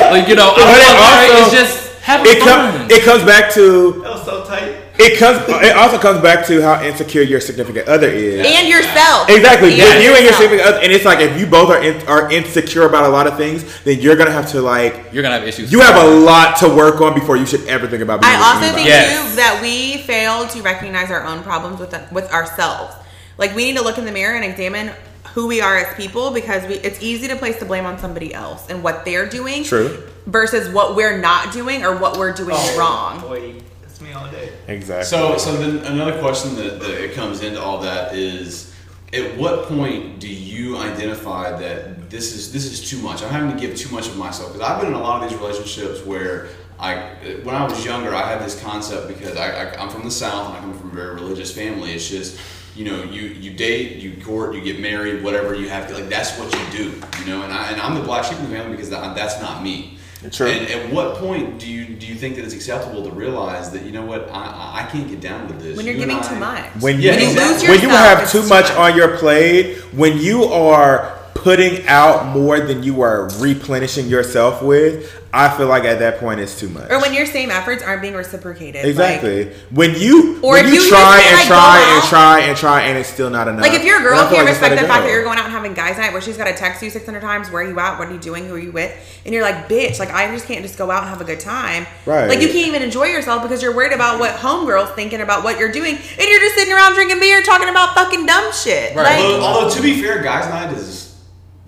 right. Like, [laughs] you know, I But it don't Larry. also- It's just having It, fun. com- it comes back to That was so tight. it comes. It also comes back to how insecure your significant other is. And yourself. Exactly. And With you and your significant other, and it's like if you both are in, are insecure about a lot of things, then you're gonna have to like You're gonna have issues. you have a lot to work on before you should ever think about. Being I also think Yes. too that we fail to recognize our own problems with uh, with ourselves. Like we need to look in the mirror and examine who we are as people because we, it's easy to place the blame on somebody else and what they're doing True. versus what we're not doing or what we're doing Oh. wrong. Boy, that's me all day. exactly. So, so then another question that, that it comes into all that is, at what point do you identify that this is this is too much? I'm having to give too much of myself because I've been in a lot of these relationships where I, when I was younger, I had this concept because I, I I'm from the South and I come from a very religious family. It's just you know you you date, you court, you get married, whatever you have to like. That's what you do, you know. And I and I'm the black sheep in the family because that's not me. True. And at what point do you do you think that it's acceptable to realize that you know what I I- I can't get down with this? When you're You giving I- too much. when Yeah, you exactly. when you yourself, have it's too too much much. on your plate, when you are putting out more than you are replenishing yourself with, I feel like at that point it's too much. Or when your same efforts aren't being reciprocated. like- Exactly. when you Or when if you, you try and like, try and try and try and it's still not enough. Like if your then I girl can't like respect the it fact that you're going out and having guys night where she's got to text you 600 times where are you at, what are you doing, who are you with, and you're like, bitch, like I just can't just go out and have a good time. Right. Like you can't even enjoy yourself because you're worried about what homegirls thinking about what you're doing, and you're just sitting around drinking beer talking about fucking dumb shit. Right. Like, Although, although to be fair, guys' night is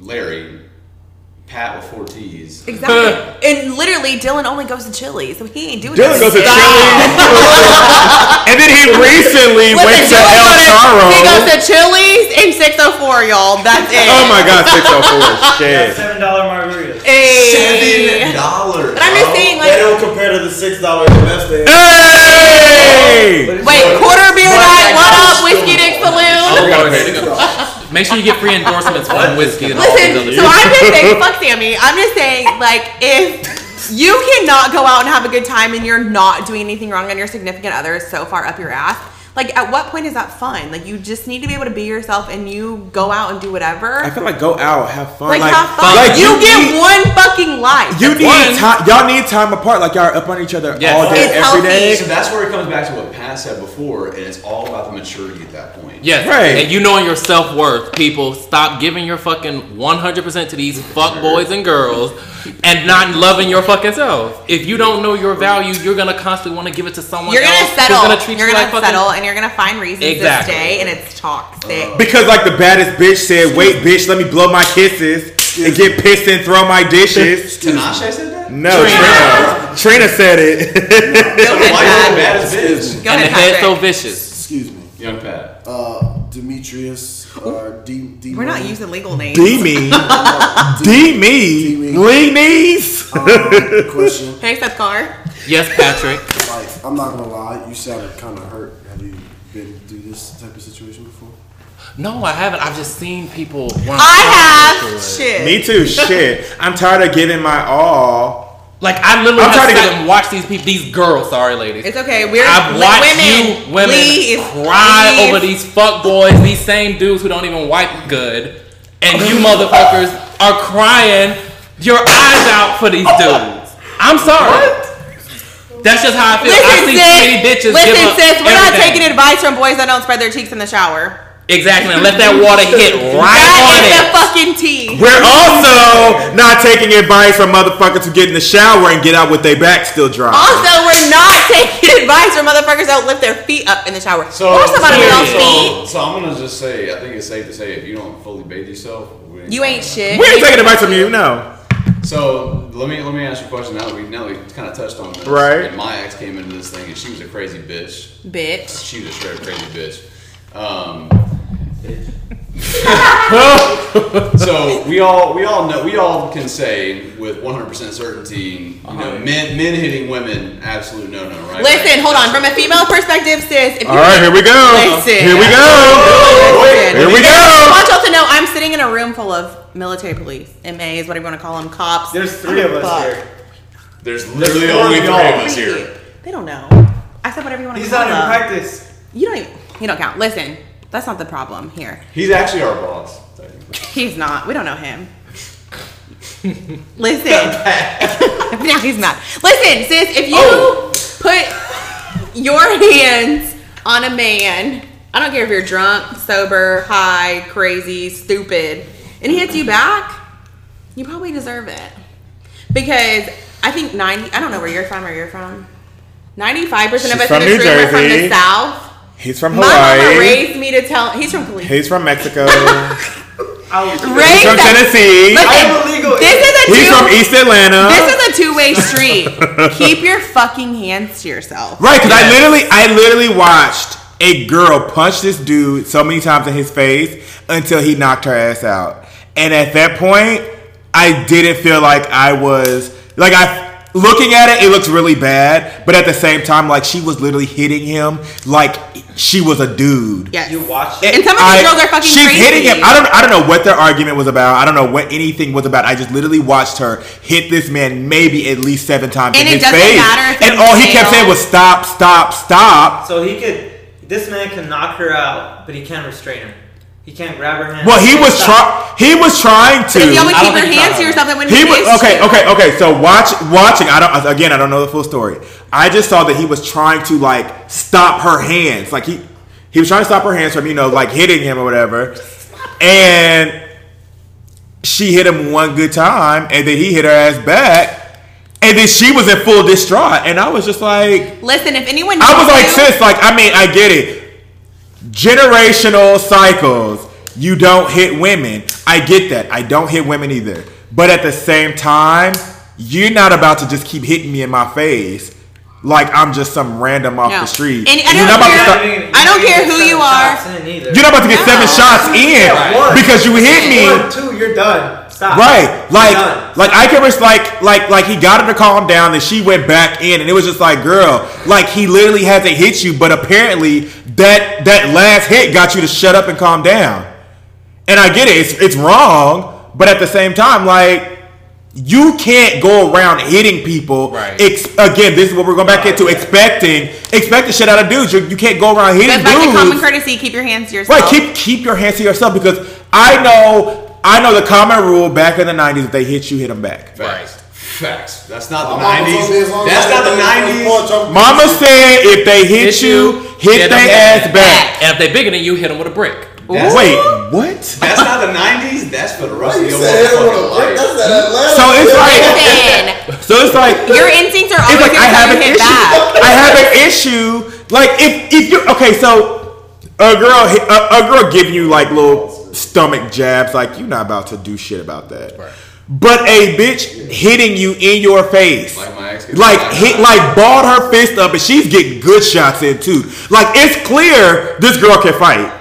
Larry, Pat with four T's. exactly. [laughs] and literally, Dylan only goes to Chili's, so he ain't doing Dylan that goes to. Chili's, and then he [laughs] recently Listen, went to Dylan El goes to- Charro. He goes to Chili's in 604, y'all. That's it. Oh my god, six oh four [laughs] shit. Seven dollar margaritas. Hey. Seven dollars. But I'm just saying, They like, don't compare to the six dollars investment. Hey! wait, quarter beer night, what up, Whiskey Dick Oh, Saloon? Lord, here we go. Make sure you get free endorsements from whiskey and all these other Listen, so I'm just saying, fuck Sammy. I'm just saying, like, if you cannot go out and have a good time and you're not doing anything wrong and your significant other is so far up your ass, like, at what point is that fun? Like, you just need to be able to be yourself and you go out and do whatever. I feel like go out, have fun. like, Like, have fun. like, you, you get need- one fucking life. You That's need time. Y'all need time apart. Like y'all are up on each other Yes. all day, It's every day. healthy. So that's where it comes back to what Pat said before, and it's all about the maturity at that point. Yes, Right. And you knowing your self worth, people stop giving your fucking one hundred percent to these fuck boys and girls, and not loving your fucking self. If you don't know your value, you're gonna constantly want to give it to someone You're else. gonna who's settle. gonna treat you're you gonna like fucking. settle, and you're gonna find reasons Exactly. to stay, and it's toxic. Because like the baddest bitch said, "Wait, bitch, let me blow my kisses and get pissed and throw my dishes." Tinashe said that? No, Trina. Trina said it. Go ahead, Why is Pat. the baddest bitch? Go and the ahead, head so vicious. Excuse me. Young Pat. Uh, Demetrius or D. D We're not using legal names. D me, [laughs] D me, D-me. knees. Um, question. Hey, Seth Carr. Yes, Patrick. Like, I'm not gonna lie, you sounded kind of hurt. Have you been through this type of situation before? No, I haven't. I've just seen people. When I have shit. Me too. Shit, I'm tired of giving my all. Like I literally I'm trying to to get- and watch these people, these girls. Sorry, ladies. It's okay. We're I've li- watched women. you women leave, cry leave. over these fuck boys, these same dudes who don't even wipe good, and you [laughs] motherfuckers are crying your eyes out for these dudes. I'm sorry. That's just how I feel. I see sis. too bitches Listen, give up sis. We're not taking advice from boys that don't spread their cheeks in the shower. Exactly, and let that water hit [laughs] right That on is the it. fucking tea. We're also not taking advice from motherfuckers who get in the shower and get out with their back still dry. Also, we're not taking [laughs] advice from motherfuckers that lift their feet up in the shower. So, or somebody so, else's so, feet. so I'm gonna just say, I think it's safe to say if you don't fully bathe yourself, we You ain't shit. we ain't taking advice from you, no. So let me let me ask you a question. Now that we now we kind of touched on this, Right. And my ex came into this thing, and she was a crazy bitch. Bitch. She was a straight crazy bitch. Um, [laughs] so we all we all know we all can say with 100% certainty, you know, men men hitting women, absolute no no, right? Listen, hold on. From a female perspective, sis. If All right, here we go. Listen. Here we go. Listen. Here we I go. want y'all to know I'm sitting in a room full of military police, MAs, whatever you want to call them, cops. There's three of us Fuck. here. There's literally four only of three y'all. of us here. They don't know. I said whatever you want to He's call not in them. practice. You don't even. You don't count. Listen, that's not the problem here. He's actually our boss. [laughs] He's not. We don't know him. Listen. [laughs] [laughs] no, he's not. Listen, sis, if you oh. put your hands on a man, I don't care if you're drunk, sober, high, crazy, stupid, and he hits you back, you probably deserve it. Because I think 90, I don't know where you're from, where you're from. 95% of She's us from in this room are from the South. He's from My mama raised me to tell, he's from Cleveland. He's from Mexico. [laughs] I Raised He's from Tennessee. Listen, This is a He's from East Atlanta. This is a two-way street. [laughs] Keep your fucking hands to yourself. Right, because I literally, I literally watched a girl punch this dude so many times in his face until he knocked her ass out. And at that point, I didn't feel like I was like I. Looking at it, it looks really bad, but at the same time, like she was literally hitting him like she was a dude. Yeah, You watched And some of these girls are fucking she's crazy. hitting him. I don't. I don't know what their argument was about. I don't know what anything was about. I just literally watched her hit this man maybe at least seven times And in it his doesn't face, matter if and all he kept saying was "stop, stop, stop." So he could. This man can knock her out, but he can't restrain her. He can't grab her hand. Well, he was Stop. try he was trying to. But if you always I keep don't your hands so. to yourself, when He he was okay, you- okay, okay. So watch, watching. I don't. Again, I don't know the full story. I just saw that he was trying to like stop her hands. Like he, he was trying to stop her hands from you know like hitting him or whatever, and she hit him one good time, and then he hit her ass back, and then she was in full distraught, and I was just like, Listen, if anyone I was like, you- sis, like I mean, I get it. Generational cycles. You don't hit women. I get that. I don't hit women either. But at the same time, you're not about to just keep hitting me in my face like I'm just some random off No. the street. And I you're don't not about to care- start- You're not even- I don't care who you are. shots in either. you're not about to get seven shots in Yeah, because you hit me. One, two, you're done. Stop. Right, like, like I can res- like, like, like he got her to calm down, and she went back in, and it was just like, girl, like he literally had to hit you, but apparently that that last hit got you to shut up and calm down. And I get it, it's it's wrong, but at the same time, like. You can't go around hitting people. Right. Ex- again, this is what we're going back into. Expecting, expect the shit out of dudes. You, you can't go around hitting But back to dudes. common courtesy, keep your hands to yourself. Right, keep keep your hands to yourself because I know I know the common rule back in the '90s: if they hit you, hit them back. Facts. Facts. That's not the My mama told me as long nineties. That's not the nineties. Mama said if they hit, Hit you, you, hit hit their them ass back. And if they bigger than you, hit them with a brick. That's- Wait, what? That's not the nineties. That's for the rest of your said hit him with a motherfucking brick. life. That's that Atlanta. So it's like, Listen, [laughs] so it's like, your instincts are it's always like I have an issue. back. I have an issue. Like if if you okay, so a girl hit- a, a girl giving you like little stomach jabs, like you're not about to do shit about that. Right. But a bitch hitting you in your face, Like my ex like my- hit, like balled her fist up, and she's getting good shots in too. Like it's clear this girl can fight.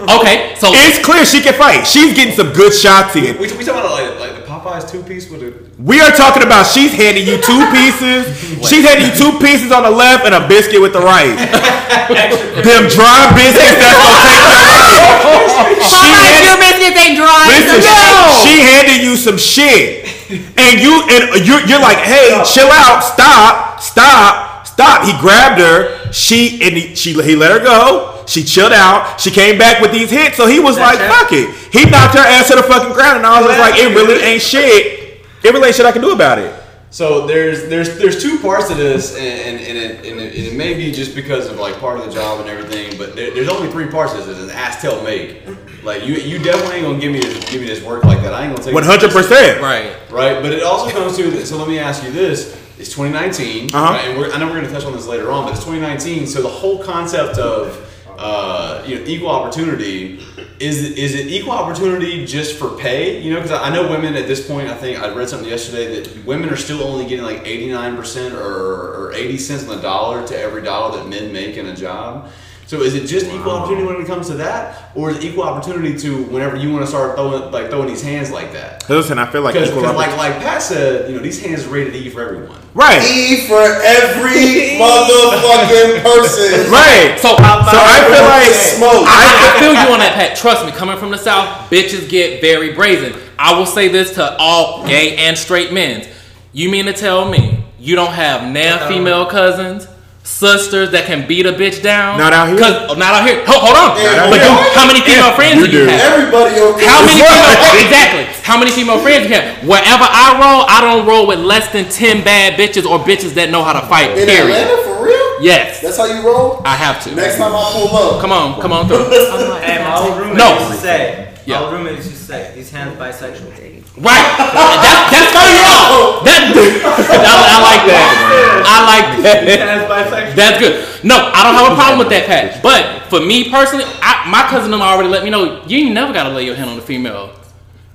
Okay, so It's clear she can fight. She's getting some good shots in. We, we talking about like, like the Popeyes two piece with the We are talking about she's handing you two [laughs] pieces. she's handing you two pieces on the left and a biscuit with the right. [laughs] Them dry biscuits that's gonna take your life. [laughs] She Popeyes, handed- your biscuits ain't dry. Listen, so no. she handed you some shit, and you and you're, you're like, hey, chill out, stop, stop, stop. He grabbed her. She and he, she he let her go. She chilled out. She came back with these hits, so he was like, it. fuck it. He knocked her ass to the fucking ground, and I was just like, it really ain't shit. It really ain't shit I can do about it. So there's there's there's two parts to this, and, and, and, it, and, it, and it may be just because of like part of the job and everything, but there, there's only three parts to this. It's an ass tell make. Like you you definitely ain't gonna give me this, give me this work like that. I ain't gonna take One hundred percent. right. right. But it also comes to so let me ask you this: It's 2019, Uh-huh. right? and we're, I know we're gonna touch on this later on, but it's 2019. So the whole concept of uh, you know equal opportunity is it- is it equal opportunity just for pay? You know, because I I know women at this point. I think I read something yesterday that women are still only getting like 89 percent or, or 80 cents on the dollar to every dollar that men make in a job. So is it just equal opportunity when it comes to that, or is it equal opportunity to whenever you want to start throwing like throwing these hands like that? Listen, I feel like Because equal like like Pat said, you know, these hands are rated E for everyone. right, E for every [laughs] motherfucking person. right. So, So I feel like Smoke. I, I feel you on that, Pat. Trust me, coming from the South, bitches get very brazen. I will say this to all gay and straight men. You mean to tell me you don't have now female cousins, sisters that can beat a bitch down? Not out here. Cause, oh, not out here. Hold, hold on. Yeah, but you- how many female friends You do you have? Everybody okay. How many [laughs] female, oh, exactly? How many female friends you have? Wherever I roll, I don't roll with less than ten bad bitches or bitches that know how to fight. In Period. Atlanta, for real? Yes, That's how you roll? I have to. Next time I pull up. Come on, come on through. [laughs] Hey, my old roommate No. used to say. Yeah. My old roommate used to say these hands bisexual. Right. That, that's funny. [laughs] That, [laughs] I, I like that. I like that. That's good. No, I don't have a problem with that, Pat. But for me personally, I, my cousin them already let me know you ain't never gotta lay your hand on a female.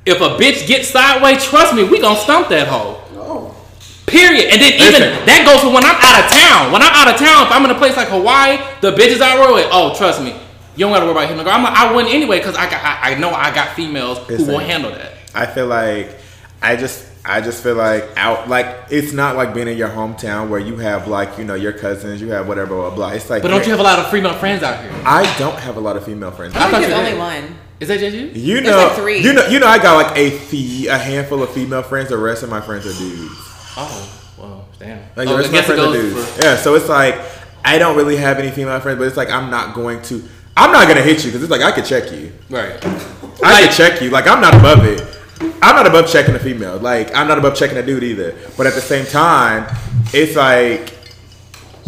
If a bitch gets sideways, trust me, we gonna stump that hoe. No. Period. And then even Listen. that goes for when I'm out of town. When I'm out of town, if I'm in a place like Hawaii, the bitches I roll with, oh, trust me, you don't gotta worry about hitting the girl. I'm like, I wouldn't anyway because I got, I, I know I got females who will handle that. I feel like I just I just feel like out like it's not like being in your hometown where you have like you know your cousins, you have whatever blah blah. It's like But don't you have a lot of female friends out here? I don't have a lot of female friends. I thought think you there's did. only one. Is that just you? You know, like three. you know, you know. I got like a fee, a handful of female friends. The rest of my friends are dudes. Oh, well, damn. Like Oh, the rest of my friends are dudes. for- Yeah, so it's like I don't really have any female friends, but it's like I'm not going to. I'm not gonna hit you because it's like I could check you. Right. I could check you. Like I'm not above it. I'm not above checking a female. Like I'm not above checking a dude either. But at the same time, it's like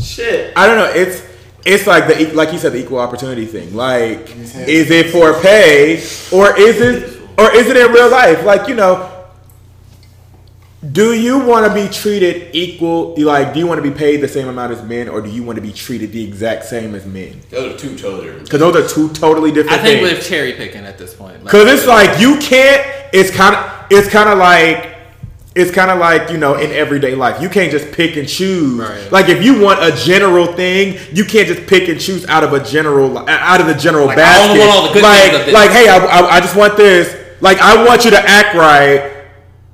Shit. I don't know. It's it's like the e- like you said the equal opportunity thing. Like is it for pay or is it or is it in real life? Like you know. Do you want to be treated equal? Like, do you want to be paid the same amount as men, or do you want to be treated the exact same as men? Those are two totally different. Because those are two totally different I think things. we're cherry picking at this point. Like, Cause it's like you can't. It's kind of. It's kind of like. It's kind of like you know in everyday life. You can't just pick and choose. Right. Like if you want a general thing, you can't just pick and choose out of a general out of the general Like, I basket. only want all the good like things of this. like hey, I, I, I just want this. Like I want you to act right.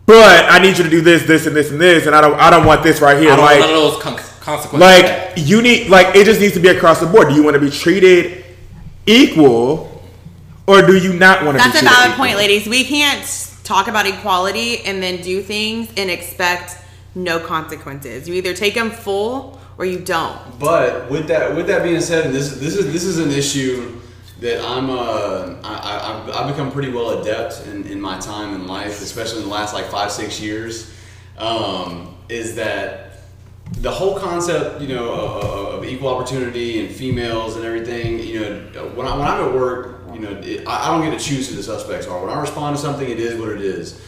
But I need you to do this, this, and this, and this, and I don't, I don't want this right here. I don't like, want none of those con- consequences. like you need like it just needs to be across the board. Do you want to be treated equal, or do you not want to? That's be a treated valid equal? point, ladies. We can't talk about equality and then do things and expect no consequences. You either take them full or you don't. But with that with that being said, and this this is this is an issue that I'm uh I, I I've- I've become pretty well adept in, in my time in life, especially in the last like five six years, um, is that the whole concept you know of, of equal opportunity and females and everything you know when, I, when I'm at work you know it, I I don't get to choose who the suspects are. When I respond to something, it is what it is.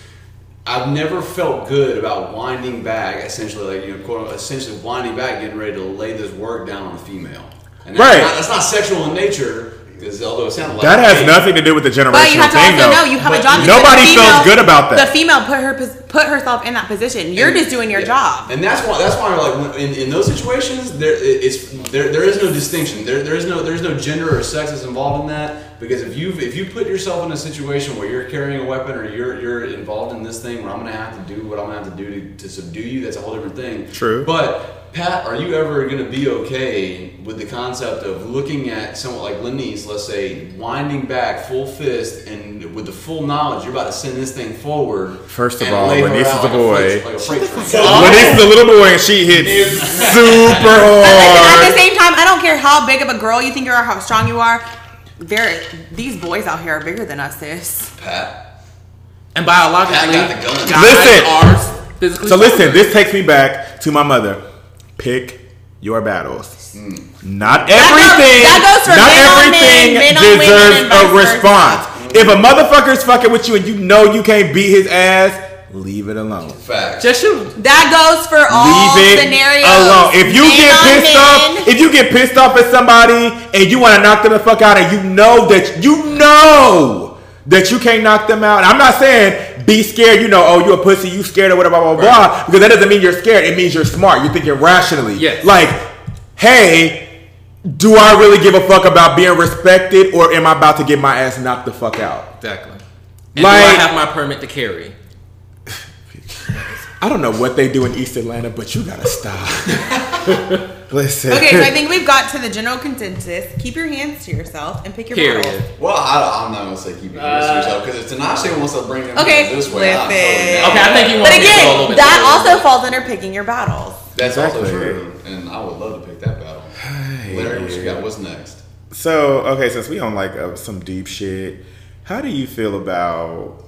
I've never felt good about winding back, essentially, like you know, quote, essentially winding back, getting ready to lay this work down on a female. And that's Right. Not, that's not sexual in nature, because although it sounded like That has hey, nothing to do with the generational But you have to thing, also though. know you have a job. nobody the feels female- good about that. The female put her put herself in that position. You're And- just doing your yeah. job. and that's why that's why like in, in those situations there it's there there is no distinction there there is no there's no gender or sex that's involved in that because if you if you put yourself in a situation where you're carrying a weapon or you're you're involved in this thing where I'm gonna have to do what I'm gonna have to do to, to subdue you that's a whole different thing True. but Pat, are you ever going to be okay with the concept of looking at someone like Lenise, let's say, winding back full fist and with the full knowledge you're about to send this thing forward? First of all, lay her Lenise is a like boy. freight- like a freight train. When this is a little boy and she hits [laughs] super [laughs] But listen, at hard. the same time, I don't care how big of a girl you think you are, how strong you are. They're, these boys out here are bigger than us, sis. Pat, and biologically, Pat got the gun. guys Listen. are physically. So listen, stronger. this takes me back to my mother. Pick your battles. Hmm. Not everything. that goes for not men on everything men, men on women, deserves and vice a versa. response. If a motherfucker's fucking with you and you know you can't beat his ass, leave it alone. Facts. just shoot. That goes for all Leave it scenarios. alone. If you Men get pissed men. off, if you get pissed off at somebody and you want to knock them the fuck out, and you know that you know that you can't knock them out. I'm not saying be scared. You know, oh, you a pussy, you scared or whatever, blah blah blah. Because that doesn't mean you're scared. It means you're smart. You're thinking rationally. Yes. Like, hey. Do I really give a fuck about being respected, or am I about to get my ass knocked the fuck out? Exactly. And Like- do I have my permit to carry? I don't know what they do in East Atlanta, but you gotta stop. [laughs] Listen. Okay, so I think we've got to the general consensus. Keep your hands to yourself and pick your Period. battles. Well, I, I'm not going to say keep your uh, to yourself because if Tinashe wants to bring them Okay, hands this way, I'm listen. totally down. Okay, I think you want But me to go a again, little bit that further. also falls under picking your battles. That's Exactly. also true, and I would love to pick that battle. Larry, what you got? What's next? So okay, since we on like uh, some deep shit, how do you feel about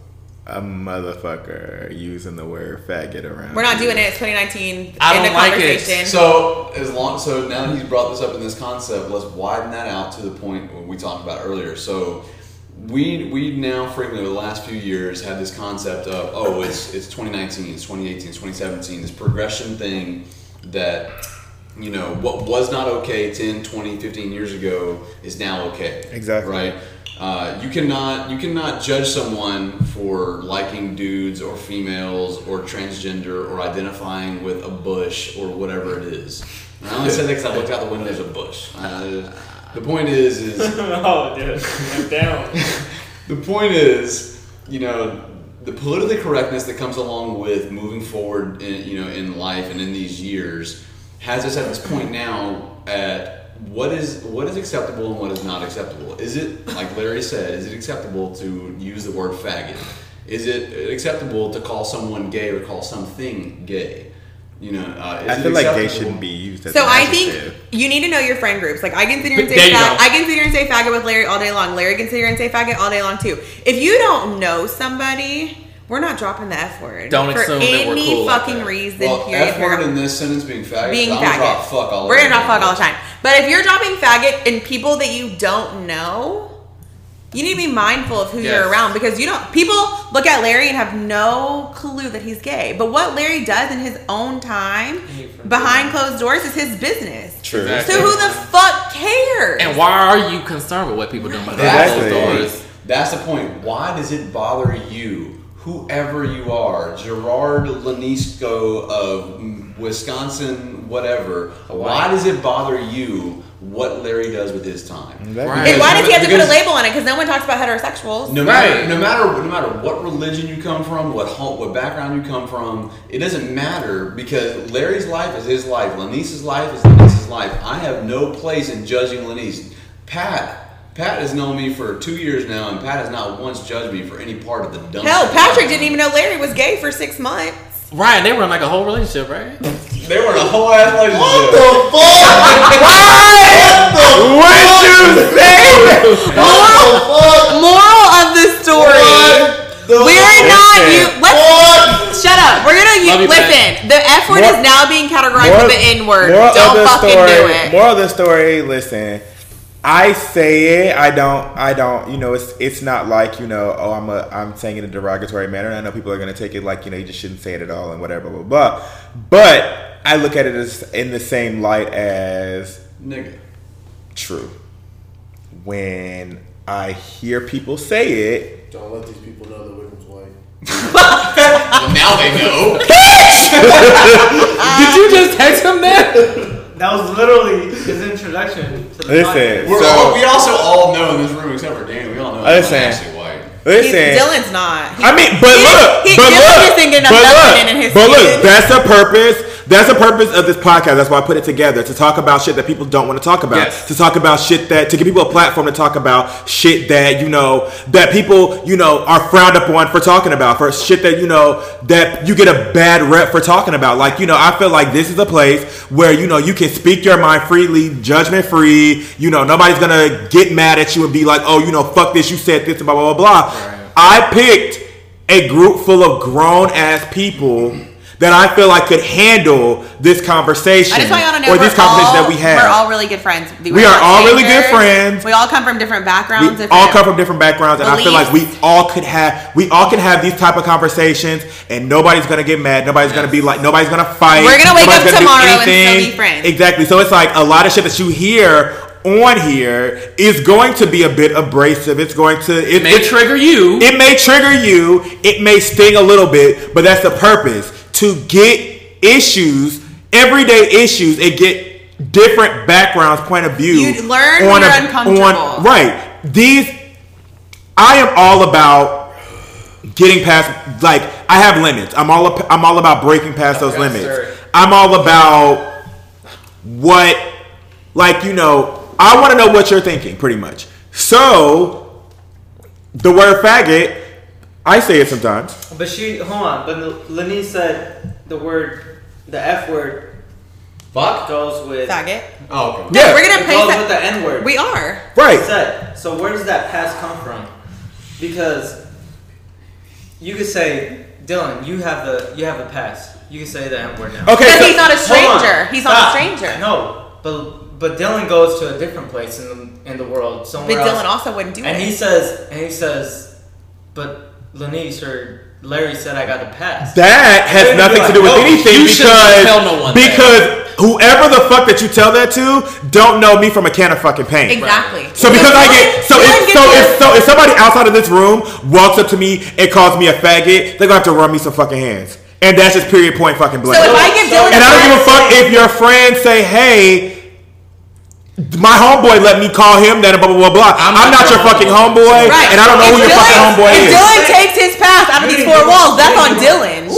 a motherfucker using the word faggot around? We're not doing it. It's 2019. I End don't of like it. So as long so now that he's brought this up in this concept, let's widen that out to the point we talked about earlier. So we we now frequently over the last few years had this concept of oh it's it's 2019, it's 2018, it's 2017, this progression thing that you know what was not okay 10 20 15 years ago is now okay Exactly. right uh, you cannot you cannot judge someone for liking dudes or females or transgender or identifying with a bush or whatever it is. And I only said that because I looked out the window. There's a bush. Uh, the point is, is [laughs] oh, dude, down. [laughs] the point is, you know, the politically correctness that comes along with moving forward, in, you know, in life and in these years, has us at this point now at what is what is acceptable and what is not acceptable. Is it like Larry said? Is it acceptable to use the word faggot? Is it acceptable to call someone gay or call something gay? You know, uh, is I it feel like they acceptable? shouldn't be used as So I think you need to know your friend groups. Like I can sit here and say There fag- I can sit here and say faggot with Larry all day long. Larry can sit here and say faggot all day long too. If you don't know somebody, we're not dropping the f word Don't for assume that any we're cool like fucking that. reason. Well, period, F word in this sentence being faggot. being I'm faggot. drop fuck all We're over gonna drop fuck all the time. But if you're dropping faggot and people that you don't know, you need to be mindful of who Yes. you're around because you don't. People look at Larry and have no clue that he's gay. But what Larry does in his own time behind closed doors is his business. True. Exactly. So who the fuck cares? And why are you concerned with what people do behind That's closed doors? That's the point. Why does it bother you, whoever you are, Gerard Lanisco of Wisconsin, whatever? Why does it bother you what Larry does with his time? Right. and why does he have to put a label on it? Because no one talks about heterosexuals. No matter, Right. no matter, no matter what religion you come from, what what background you come from, it doesn't matter because Larry's life is his life. Lanice's life is Lanice's life. I have no place in judging Lanice. Pat, Pat has known me for two years now, and Pat has not once judged me for any part of the dumb. Hell, Patrick didn't even know Larry was gay for six months. Right, they were in like a whole relationship, right? They were in a whole ass relationship. What the fuck? What you say? Moral of the story. We're not you. Let's shut up. We're gonna Love use, you, Pat. listen. The F word More- is now being categorized as the N word. moral of Don't fucking story, do it. Moral of the story. Listen, I say it. I don't. I don't. You know, it's it's not like you know. Oh, I'm a. I'm saying it in a derogatory manner. And I know people are gonna take it like you know. You just shouldn't say it at all and whatever. Blah blah. blah. But I look at it as in the same light as Nigga. true. When I hear people say it, Don't let these people know that Whigham's white. [laughs] Well, now they know. [laughs] [laughs] Did you just text him that? That was literally his introduction to the Listen. podcast. We're So- all, we also all know in this room, except for Dan, we all know I'm Listen. actually white. He's, listen. Dillon's not. He- I mean, but He- look, he- but Dillon look, just didn't get enough but look, in his but look, that's the purpose. That's the purpose of this podcast. That's why I put it together to talk about shit that people don't want to talk about. Yes. To talk about shit that to give people a platform to talk about shit that you know that people you know are frowned upon for talking about for shit that you know that you get a bad rep for talking about. Like you know, I feel like this is a place where you know you can speak your mind freely, judgment free. You know, nobody's gonna get mad at you and be like, oh, you know, fuck this, you said this, and blah blah blah blah. I picked a group full of grown ass people that I feel like could handle this conversation I just want y'all to know or this conversation all, that we have. We're all really good friends. We are all really good friends. We all come from different backgrounds. we different all come from different backgrounds, and I feel like we all could have we all can have these type of conversations, and nobody's gonna get mad. Nobody's gonna be like nobody's gonna fight. We're gonna wake nobody's up gonna tomorrow and still be friends. Exactly. So it's like a lot of shit that you hear on here is going to be a bit abrasive. It's going to it, May it- trigger you. it may trigger you, it may sting a little bit, but that's the purpose to get issues, everyday issues, and get different backgrounds, point of view. You learn when you're uncomfortable. right. These, I am all about getting past. Like I have limits. I'm all. ab- I'm all about breaking past those Yes, limits. sir. I'm all about what, like you know. I want to know what you're thinking, pretty much. So, the word faggot, I say it sometimes. But she, hold on. But Lenise said the word, the F word Fuck? goes with. faggot. Oh, okay. No, Yeah. we're gonna It place goes that. with the N word. we are. Right. said. So where does that past come from? Because you could say, Dillon, you have the you have the past. You can say the N word now. Okay. Because so- he's not a stranger. He's not a stranger. No, but but Dillon goes to a different place in the in the world, somewhere. But somewhere Dillon else. also wouldn't do that. and it. he says, and he says, but Lanice or Larry said I got the past. That has They'd be nothing like, to do with "No, anything you because tell no one that." because whoever the fuck that you tell that to don't know me from a can of fucking paint. exactly. So because I get so if gets so if so if somebody outside of this room walks up to me and calls me a faggot, they're gonna have to run me some fucking hands. And that's just period point fucking blank. So if I give Dillon and I don't give a fuck if your friends say, hey, my homeboy let me call him that and blah blah blah blah. I'm, I'm not not your your fucking homeboy. homeboy, Right. and I don't know If who your Dillon- fucking homeboy if is. Dillon takes his pass out of these four walls, that's on Dillon.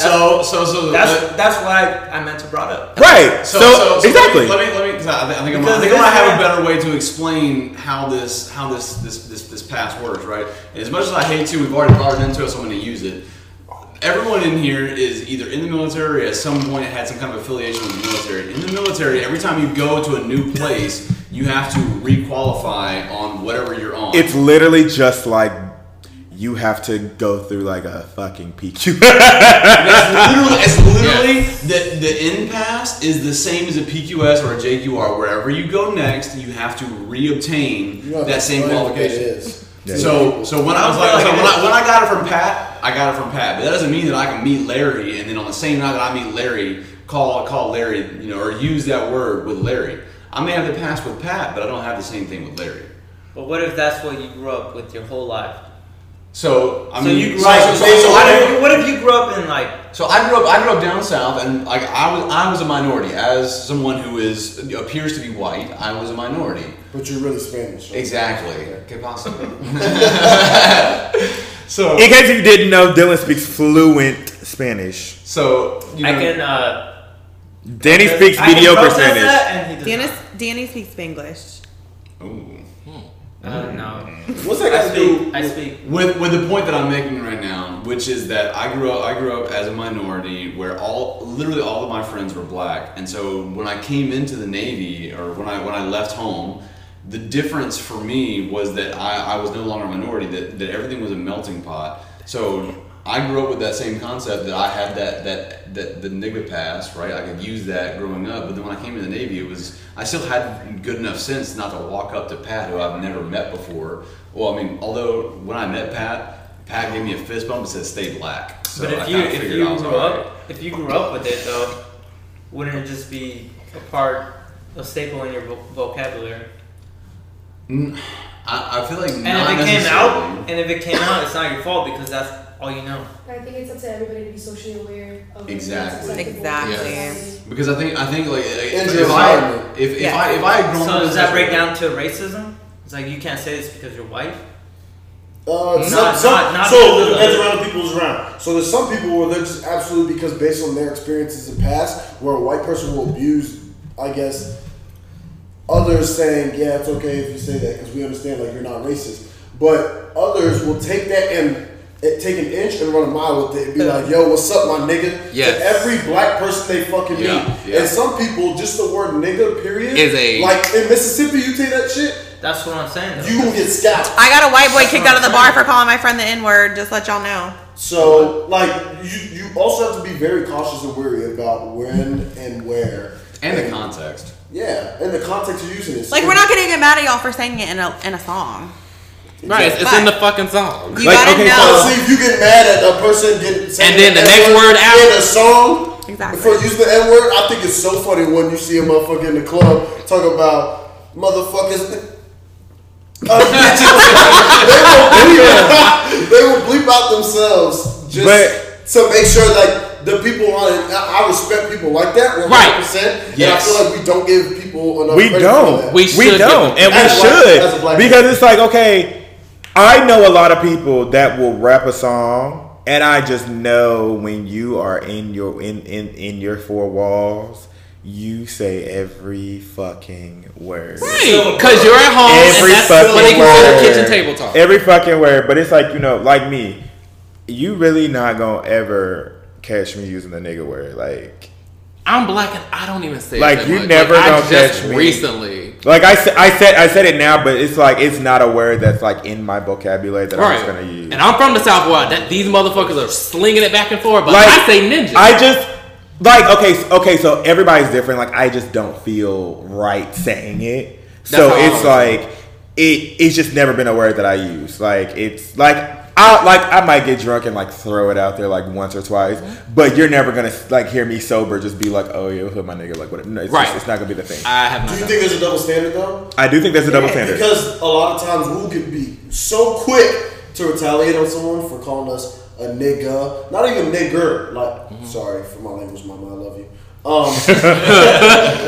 So, so, so, That's let- that's why I meant to brought up. Right. So, So, so, so exactly. Let me, let me, let me 'cause I, I think I'm, I think I'm gonna have a better way to explain how this, how this, this, this, this pass works, right? As much as I hate to, we've already brought it into it, so I'm gonna use it. Everyone in here is either in the military or at some point had some kind of affiliation with the military. In the military, every time you go to a new place, you have to re-qualify on whatever you're on. It's literally just like you have to go through like a fucking PQ. It's [laughs] literally, it's literally the the in pass is the same as a PQS or a JQR. Wherever you go next, you have to re-obtain You know, that same whatever it qualification. Is. Yeah. So, so when I was like, so when I, when I got it from Pat, I got it from Pat. But that doesn't mean that I can meet Larry and then on the same night that I meet Larry, call call Larry, you know, or use that word with Larry. I may have the pass with Pat, but I don't have the same thing with Larry. But what if that's what you grew up with your whole life? So I so mean, you grew so, up. so, So, so, what, if, what if you grew up in like? so I grew up. I grew up down south, and like I was, I was a minority. As someone who is appears to be white, I was a minority. But you're really Spanish. right? Exactly. Que pasa? [laughs] so, In case you didn't know, Dillon speaks fluent Spanish. so you know, I can. Uh, Danny speaks I can mediocre protest Spanish. that and he does Danny, not. Danny speaks Spanglish. Ooh. Uh, no. What's that I got to do? speak. I speak. With with the point that I'm making right now, which is that I grew up I grew up as a minority where all literally all of my friends were black, and so when I came into the Navy or when I when I left home, the difference for me was that I, I was no longer a minority that, that everything was a melting pot. So I grew up with that same concept that I had that that that the nigga pass right. I could use that growing up, but then when I came to the Navy, it was I still had good enough sense not to walk up to Pat, who I've never met before. Well, I mean, although when I met Pat, Pat gave me a fist bump and said "Stay black." So but I if you if you grew up if you grew up with it though, wouldn't it just be a part, a staple in your vocabulary? I, I feel like And not if it came out, and if it came out, it's not your fault because that's all you know. I think it's up to everybody to be socially aware of Exactly. Exactly. in because I think I think like And if, your if I if, if Yeah. I if I had grown So up does that break down to racism? It's like you can't say this because you're white. Uh, Not- some, some, not- not so it depends the- around the people's around. So there's some people where they're just absolutely because based on their experiences in the past, where a white person will abuse, I guess, others saying, yeah, it's okay if you say that because we understand like you're not racist. But others will take that and eh, take an inch and run a mile with it and be like, yo, what's up, my nigga? Yes. To every black person they fucking Yeah, meet. yeah. And some people, just the word nigga, period, Is a- like in Mississippi, you take that shit, That's what I'm saying. Though. you gonna get scalped. I got a white boy kicked out of the bar for calling my friend the N word. Just let y'all know. So, like, you, you also have to be very cautious and wary about when and where. and the context. Yeah, and the context you're using it. Like we're not gonna get mad at y'all for saying it in a in a song. Right, it's, it's in the fucking song. You Like, gotta okay, So, know. see, if you get mad at a person getting saying And then the N next word after- in a song Exactly. for using the N word, I think it's so funny when you see a motherfucker in the club talk about motherfuckers. Uh, [laughs] they, will bleep, they will bleep out themselves just But- to make sure like the people on it. I I respect people like that, one Right. hundred percent. And I feel like we don't give people enough. We don't. that. We We, don't, give- and we As a black- should as a black because man. it's like okay. I know a lot of people that will rap a song, and I just know when you are in your in in in your four walls, you say every fucking word. Right, because you're at home Every and that's fucking what they consider word. kitchen table talk. Every fucking word, but it's like you know, like me, you really not gonna ever catch me using the nigga word. Like, I'm black and I don't even say it Like, you much. never like, gonna just catch me. recently. like I said, I said, I said it now, but it's like it's not a word that's like in my vocabulary that I'm just gonna use. And I'm from the South Ward. That these motherfuckers are slinging it back and forth, but Like, I say ninja. I just like okay, okay. So everybody's different. Like I just don't feel right saying it. So it's like it. It's just never been a word that I use. Like it's like I like I might get drunk and like throw it out there like once or twice, but you're never gonna like hear me sober just be like, oh yeah, hood my nigga like whatever. No, it's, Right. just, it's not gonna be the thing. I have Do you done think there's a double standard though? I do think there's a double standard. Because a lot of times we could be so quick to retaliate on someone for calling us a nigga, not even nigger. Like, Mm-hmm. sorry for my language, mama, I love you. Um, [laughs]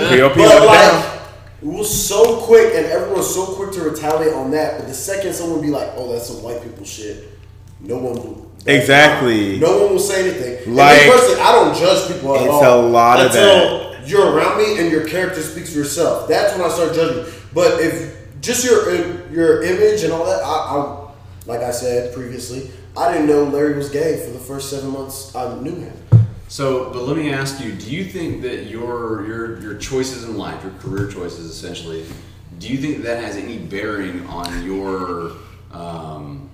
POP, but like, down. we were so quick, and everyone's so quick to retaliate on that. But the second someone be like, "Oh, that's some white people shit," no one will. Exactly. No one will say anything. Like- and personally, I don't judge people at It's all. a lot of until you're around me and your character speaks for yourself. That's when I start judging. But if just your your image and all that, I, I like I said previously, I didn't know Larry was gay for the first seven months I knew him. So, but let me ask you: Do you think that your your your choices in life, your career choices, essentially, do you think that has any bearing on your, um,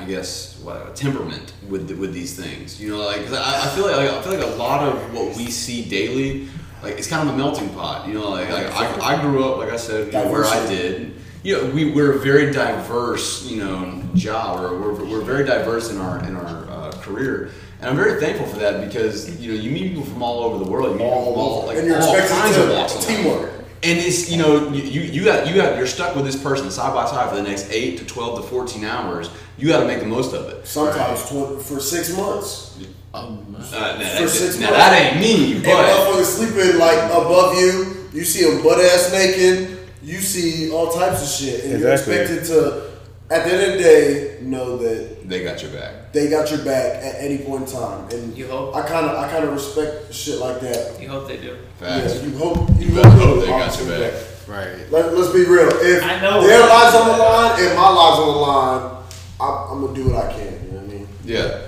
I guess, what temperament with the, with these things? You know, like I, I feel like I feel like a lot of what we see daily, like it's kind of a melting pot. You know, like, like I, I grew up, like I said, you know, where I did. You know, we, we're a very diverse, you know, job, or we're, we're very diverse in our in our uh, career, and I'm very thankful for that because you know you meet people from all over the world, you meet people from all like and you're all kinds of walks of life. teamwork. And it's you know you, you you got you got you're stuck with this person side by side for the next eight to twelve to fourteen hours. You got to make the most of it. Sometimes tw- for six months. Uh, now, For that, six now months. that ain't me, And but motherfuckers sleeping like above you. You see them butt ass naked. You see all types of shit, and Exactly. you're expected to, at the end of the day, know that they got your back. they got your back at any point in time. And You hope. I kind of, I kind of respect shit like that. You hope they do. Facts. Yeah, you hope you, You hope, hope they got your back. Right. Let, let's be real. If I know. their lives on the line and my lives on the line, I, I'm gonna do what I can. You know what I mean? Yeah.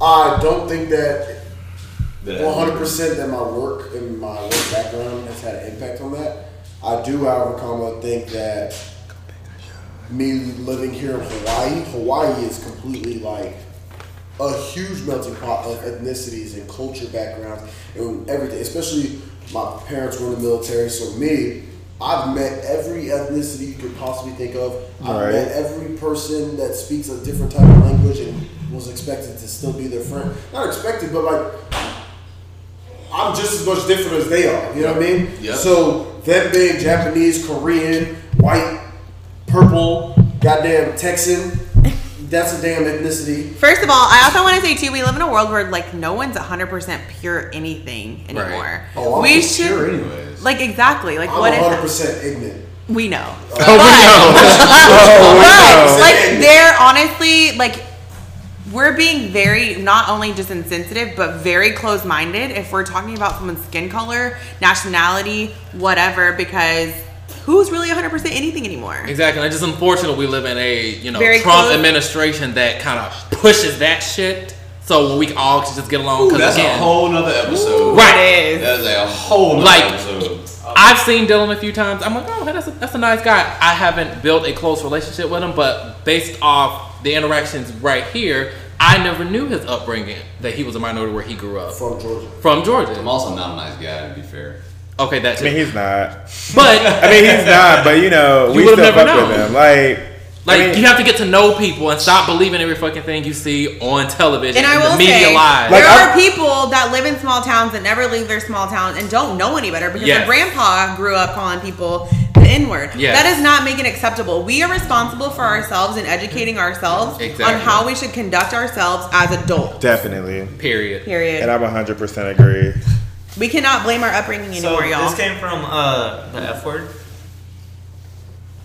I don't think that That- 100 percent that my work and my work background has had an impact on that. I do, however, comma, think that me living here in Hawaii, Hawaii is completely like a huge melting pot of ethnicities and culture backgrounds and everything. Especially my parents were in the military, so me, I've met every ethnicity you could possibly think of. I've Right. met every person that speaks a different type of language and was expected to still be their friend. Not expected, but like I'm just as much different as they are. You know what I mean? Yep. So them being Japanese, Korean, white, purple, goddamn Texan, that's a damn ethnicity. First of all, I also want to say too, we live in a world where like no one's 100% pure anything anymore. Right. Oh, I'm we for should Sure, anyways. like exactly like I'm what is 100 percent ignorant. we know. Oh, we know. [laughs] [laughs] oh, we But know. like they're honestly like we're being very not only just insensitive but very close-minded if we're talking about someone's skin color, nationality, whatever because who's really 100% anything anymore? Exactly. And it's just unfortunate we live in a you know Very Trump close. administration that kind of pushes that shit. So we all can just get along. Ooh, Because that's again, a whole nother episode. Right. It is. That is a whole nother Like- episode. I've seen Dillon a few times. I'm like, oh, that's a, that's a nice guy. I haven't built a close relationship with him, but based off the interactions right here, I never knew his upbringing that he was a minority where he grew up From Georgia. from Georgia. I'm also not a nice guy, to be fair. Okay, that's I mean, it. he's not. But I mean, he's not. But you know, You we would've still never fuck with known. him. Like, like I mean, you have to get to know people and stop believing every fucking thing you see on television And I and will the media say, lies. Like, there I- are people that live in small towns that never leave their small towns and don't know any better because Yes. their grandpa grew up calling people the N word. Yes. That does not making it acceptable. We are responsible for ourselves and educating ourselves Exactly. on how we should conduct ourselves as adults. definitely. Period. Period. And I'm 100% agree. We cannot blame our upbringing So anymore, y'all. this came from uh, the F word.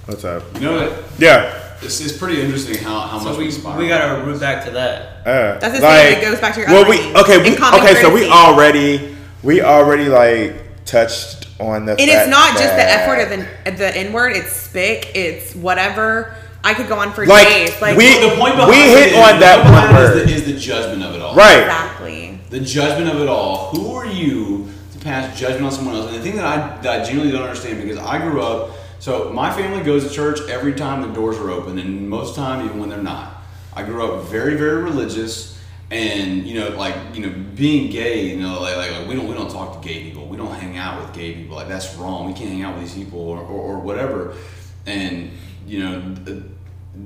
What's up? You know what? Yeah. It's, it's pretty interesting how, how So much we, we we gotta root back to that. Uh, That's the same, it goes back to your well, we okay. We, okay, so we already we already like touched on the. and it's fact not just the F word or the, the N word, it's spick, it's whatever. I could go on for Like, days. Like, we- the point behind we hit it is- on that one it is word. the, is the judgment of it all. right. exactly. The judgment of it all. Who are you to pass judgment on someone else? And the thing that I that I genuinely don't understand because I grew up. So my family goes to church every time the doors are open, and most time even when they're not. I grew up very very religious, and you know like you know being gay. You know like, like, like we don't we don't talk to gay people. We don't hang out with gay people. Like that's wrong. We can't hang out with these people or, or, or whatever. And you know the,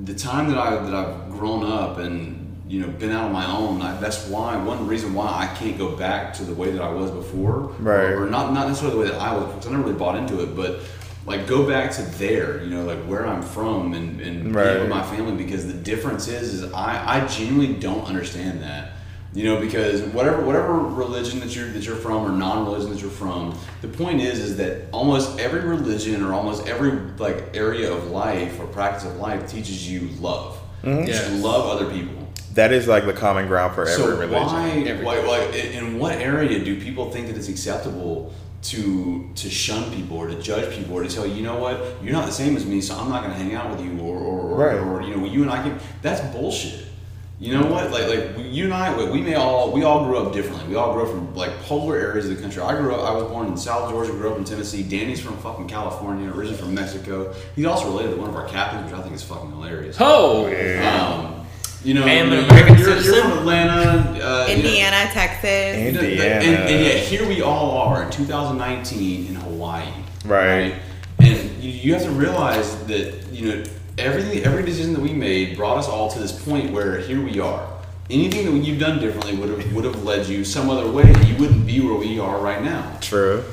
the time that I that I've grown up and you know been out on my own, I, that's why one reason why I can't go back to the way that I was before, Right. Or, or not not necessarily the way that I was because I never really bought into it, but like go back to there, you know, like where I'm from and and Right. being with my family because the difference is is I I genuinely don't understand that. You know, because whatever whatever religion that you're that you're from or non-religion that you're from, the point is is that almost every religion or almost every like area of life or practice of life teaches you love. Mm-hmm. Yes. should love other people. That is like the common ground for every so religion. why, Every- why, why, in in what area do people think that it's acceptable to to shun people or to judge people or to tell you, you know what, you're not the same as me, so I'm not going to hang out with you, or or, or, Right. or you know, you and I can. That's bullshit. You know what? Like, like you and I, we may all, we all grew up differently. We all grew up from like polar areas of the country. I grew up, I was born in South Georgia, grew up in Tennessee. Danny's from fucking California, originally from Mexico. He's also related to one of our captains, which I think is fucking hilarious. Oh, Um, you know, I am an you're, American you're, you're from Atlanta, uh, you know, Indiana, Texas. and, Indiana. and, and yet here we all are in 2019 in Hawaii. Right. And you, you have to realize that you know everything, every decision that we made brought us all to this point where here we are. Anything that you've done differently would have would have led you some other way. You wouldn't be where we are right now. True.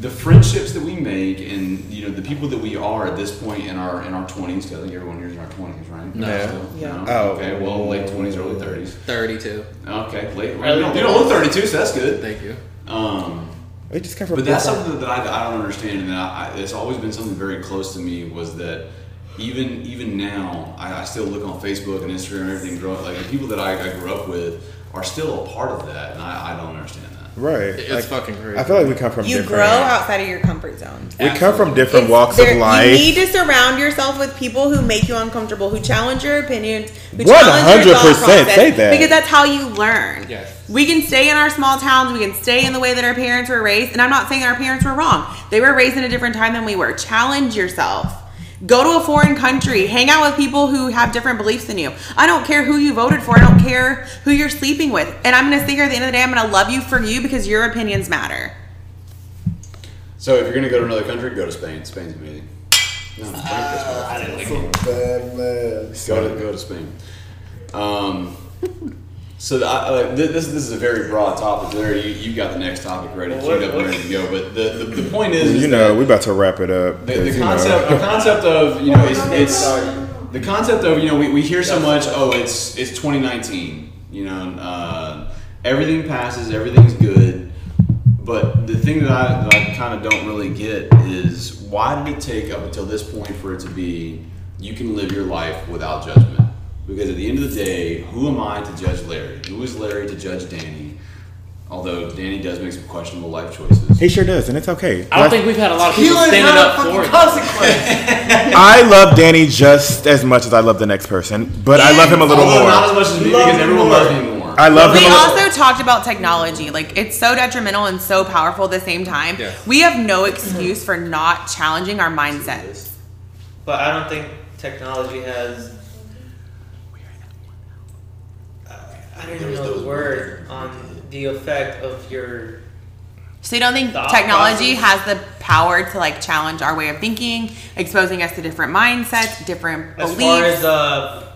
The friendships that we make, and you know the people that we are at this point in our in our 20s. Because I think everyone here is in our 20s, right? No. Still? Yeah. No? Oh. Okay. Well, late 20s, early 30s. 32. Okay. Late. Early you, don't, you don't look 32, so that's good. Thank you. Um, We just come from. but that's different- something that I, I don't understand, and I, I, it's always been something very close to me. Was that even even now, I, I still look on Facebook and Instagram and everything. Growing like the people that I, I grew up with are still a part of that, and I, I don't understand that. Right. It's Like, fucking crazy. I feel like we come from You different. grow outside of your comfort zone. We come from different It's- walks of life. You need to surround yourself with people who make you uncomfortable, who challenge your opinions, who challenge your thought process, say that. because that's how you learn. Yes. We can stay in our small towns. We can stay in the way that our parents were raised, and I'm not saying our parents were wrong. They were raised in a different time than we were. Challenge yourself. Go to a foreign country. Hang out with people who have different beliefs than you. I don't care who you voted for. I don't care who you're sleeping with. And I'm going to sit here at the end of the day. I'm going to love you for you because your opinions matter. So if you're gonna go to another country, go to Spain. Spain's amazing. No, Spain, that's Some bad man. Go to go to Spain. Um, so the, I, like, this this is a very broad topic. Larry, you, you got the next topic ready, Well, queued up, and ready to go. But the, the, the point is, is You know, that we about to wrap it up. the, 'cause, the you know- concept the concept of you know it's, it's the concept of you know we, we hear so much. Oh, it's it's 2019. You know, uh, everything passes, everything's good. But the thing that I, that I kind of don't really get is why did it take up until this point for it to be you can live your life without judgment? Because at the end of the day, who am I to judge Larry? Who is Larry to judge Danny? Although Danny does make some questionable life choices. he sure does, and it's okay. I don't think we've had a lot of people standing up for fucking it. consequence. [laughs] I love Danny just as much as I love the next person, but I love him a little Although more. not as much as me Love because everyone more. loves me more. I love We him. A little, also talked about technology. Like it's so detrimental and so powerful at the same time. Yeah. We have no excuse for not challenging our mindsets. But I don't think technology has. I don't even know the word on the effect of your. So you don't think technology process. has the power to like challenge our way of thinking, exposing us to different mindsets, different As beliefs? far as uh,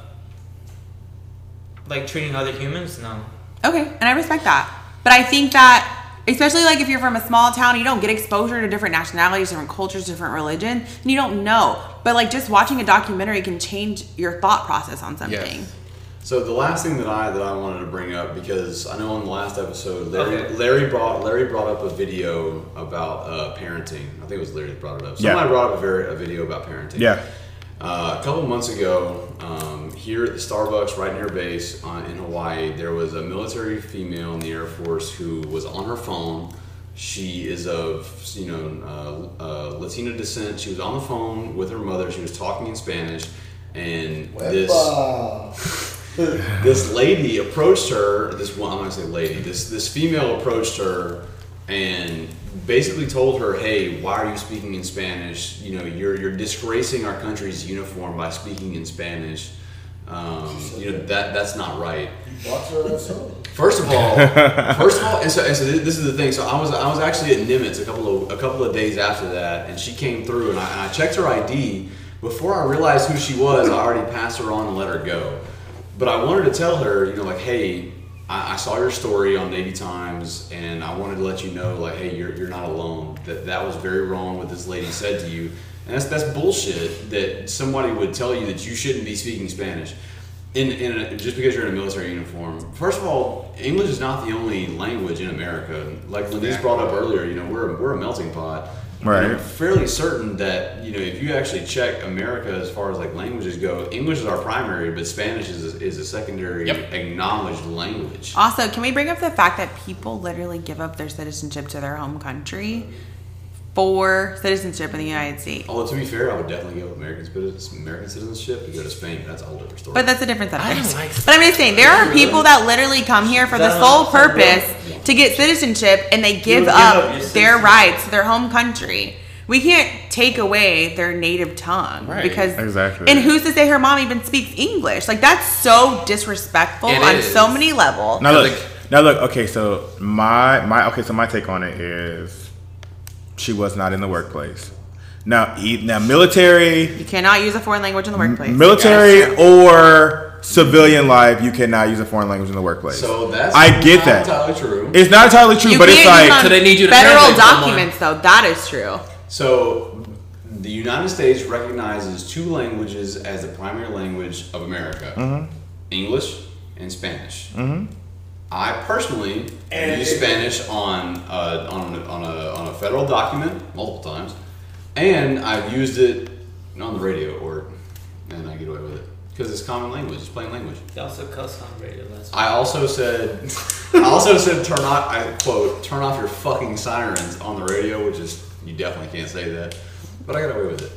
like treating other humans, no. Okay, and I respect that. But I think that, especially like if you're from a small town, you don't get exposure to different nationalities, different cultures, different religion, and you don't know. But like just watching a documentary can change your thought process on something. Yes. So the last thing that I that I wanted to bring up because I know on the last episode Larry Okay. Larry brought Larry brought up a video about uh, parenting. I think it was Larry that brought it up. Yeah. Somebody brought up a, very, a video about parenting. Yeah. Uh, a couple months ago, um, here at the Starbucks right near base on, in Hawaii, there was a military female in the Air Force who was on her phone. She is of you know uh, uh, Latino descent. She was on the phone with her mother. She was talking in Spanish, and Wepa. this [laughs] [laughs] lady approached her. This one, I'm not gonna say lady. This this female approached her and basically told her, "Hey, why are you speaking in Spanish? You know, you're you're disgracing our country's uniform by speaking in Spanish. Um, you know that that's not right." Watch her ass up. First of all, [laughs] first of all, and so, and so this is the thing. So I was I was actually at Nimitz a couple of a couple of days after that, and she came through, and I, and I checked her ID. Before I realized who she was, I already passed her on and let her go. But I wanted to tell her, you know, like, hey, I, I saw your story on Navy Times, and I wanted to let you know, like, hey, you're, you're not alone. That that was very wrong what this lady said to you, and that's that's bullshit. That somebody would tell you that you shouldn't be speaking Spanish in, in a, just because you're in a military uniform. First of all, English is not the only language in America. Like Lenise brought up earlier, you know, we're we're a melting pot. Right. And I'm fairly certain that you know if you actually check America as far as like languages go, English is our primary, but Spanish is a, is a secondary Yep. acknowledged language. Also, can we bring up the fact that people literally give up their citizenship to their home country for citizenship in the United States. Although to be fair, I would definitely go with American citizen- American citizenship to go to Spain. That's a whole different story. But that's a different I subject. don't like but I'm just saying, there are people that literally come here for the sole purpose to get citizenship and they give, give up, up their rights to their home country. We can't take away their native tongue Right. because Exactly. And who's to say her mom even speaks English? Like that's so disrespectful It on is. so many levels. Now look, now look. Okay, so my my okay, so my take on it is, she was not in the workplace. Now, e- now military, You cannot use a foreign language in the workplace. military Yes. or civilian life, you cannot use a foreign language in the workplace. so that's I get not that. entirely true. It's not entirely true, You but it's use like So they need you to federal translate someone. documents though. That is true. So, the United States recognizes two languages as the primary language of America Mm-hmm. English and Spanish. I personally And use it- Spanish on, uh, on, on, a, on a federal document multiple times, and I've used it on the radio, or and I get away with it because it's common language, it's plain language. You also cuss on radio last I also said, I also said, turn off. I quote, turn off your fucking sirens on the radio, which is you definitely can't say that, but I got away with it.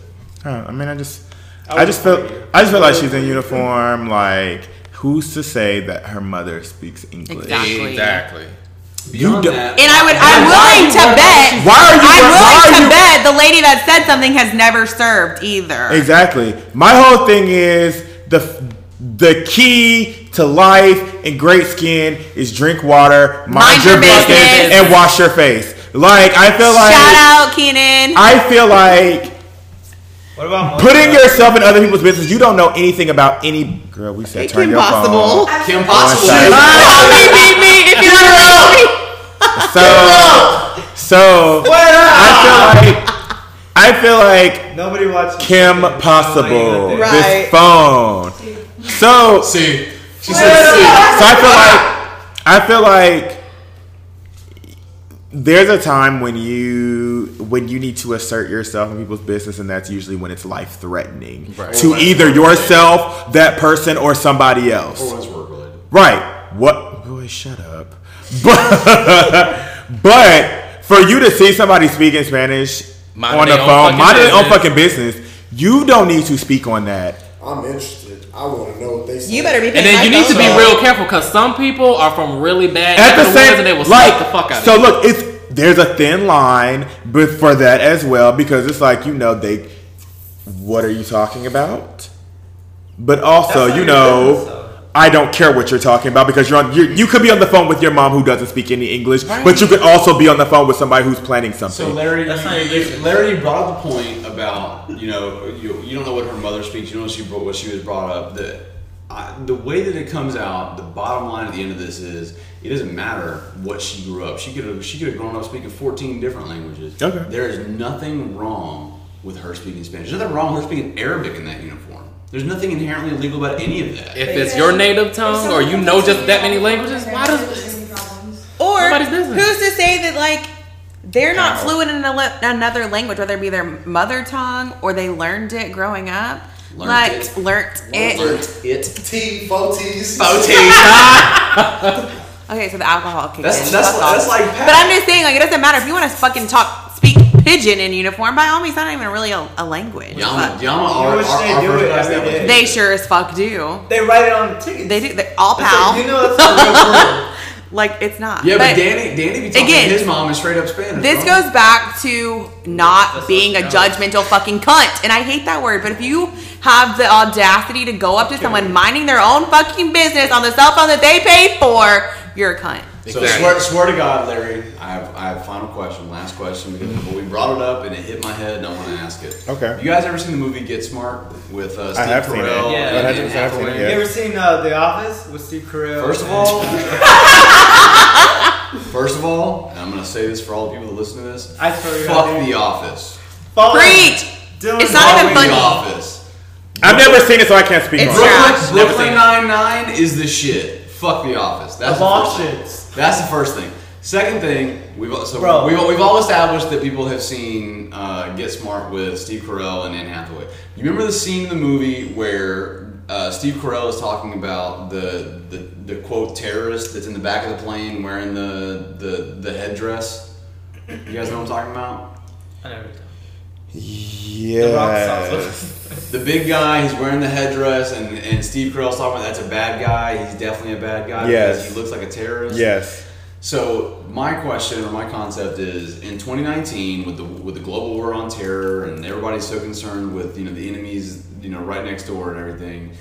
Uh, I mean, I just, I I just felt. I just feel like she's in uniform. Like, who's to say that her mother speaks English? Exactly. Exactly. Beyond don't- that, And I would, I'm are willing to bet. Why are you? I'm why willing are to you- bet the lady that said something has never served either. Exactly. My whole thing is the the key to life and great skin is drink water, mind, Mind your, your business, business. and wash your face. Like I feel like Shout out, Keenan. I feel like What about putting yourself in other people's business. You don't know anything about any girl. We said turn Kim your Possible. phone. Kim One Possible. side. Oh, me, me, me. If you don't know me. So so I feel like I feel like Nobody watches Kim Possible Right. this phone. So See, she So said, "See." I feel like I feel like there's a time when you when you need to assert yourself in people's business, and that's usually when it's life threatening Right. to either yourself, that person, or somebody else. Or it's work related. Right. What? Boy, shut up. [laughs] But but for you to see somebody speaking Spanish Mind on the phone, fucking mind their own fucking business, you don't need to speak on that. I'm interested. I want to know what they say. You better be. And then you need to be real careful because some people are from really bad at the same woods and they will like slap the fuck out so of you. look it's there's a thin line but for that as well because it's like you know they what are you talking about but also you know business, though. I don't care what you're talking about because you're on you you could be on the phone with your mom who doesn't speak any English but you could also be on the phone with somebody who's planning something So Larry, That's not your. Larry, brought up the point about you know you, you don't know what her mother speaks. You don't know she brought, what she was brought up. The I, the way that it comes out, the bottom line at the end of this is it doesn't matter what she grew up. She could have she could have grown up speaking 14 different languages. Okay. There is nothing wrong with her speaking Spanish. There's nothing wrong with her speaking Arabic in that uniform. There's nothing inherently illegal about any of that. if it's your native tongue or you know just that many languages, why does Or who's to say that like they're not How? fluent in another language, whether it be their mother tongue or they learned it growing up? Learned like it. learnt it. Learned it. T, faux T's. [laughs] Okay, so the alcohol kicks That's- in. that's- Fuck off. that's like But I'm just saying, like, it doesn't matter if you want to fucking talk, speak pidgin in uniform. By all means, not even really a, a language. Yama, but Yama, You our, wish our, they our do first it class every day. they sure as fuck do. They write it on the tickets. They do. They're all pal. like, you know it's a real [laughs] word. like it's not. Yeah, but, Danny, Danny be talking again, to his mom is straight up Spanish. This bro. goes back to not That's being a judgmental fucking cunt. And I hate that word, but if you have the audacity to go up to someone minding their own fucking business on the cell phone that they paid for, you're a cunt. So swear, swear to God, Larry, I have, I have a final question, last question, because we brought it up and it hit my head and I want to ask it. Okay. You guys ever seen the movie Get Smart with uh, Steve have seen it. Carell Yeah. and I haven't- I haven't seen it Hathaway? yet. You ever seen uh, The Office with Steve Carell? First of all, [laughs] first of all, and I'm gonna say this for all the people that listen to this. I swear to fuck God, dude. The Office. Follow Preach! Dillon It's not Fuck even The funny. Office. I've never seen it so I can't speak It's on. Brooklyn, Brooklyn. Nine Nine is the shit. Fuck The Office. That's The the, first ball thing. shits. That's the first thing. Second thing, we've so Bro. we've, we've all established that people have seen uh, Get Smart with Steve Carell and Anne Hathaway. You remember the scene in the movie where uh, Steve Carell is talking about the, the the quote terrorist that's in the back of the plane wearing the the, the headdress? You guys know what I'm talking about? I never do. Yes. The big guy, he's wearing the headdress, and, and Steve Carell's talking about that's a bad guy. He's definitely a bad guy Yes. because he looks like a terrorist. Yes. So my question or my concept is in 2019 with the with the global war on terror and everybody's so concerned with you know the enemies you know right next door and everything,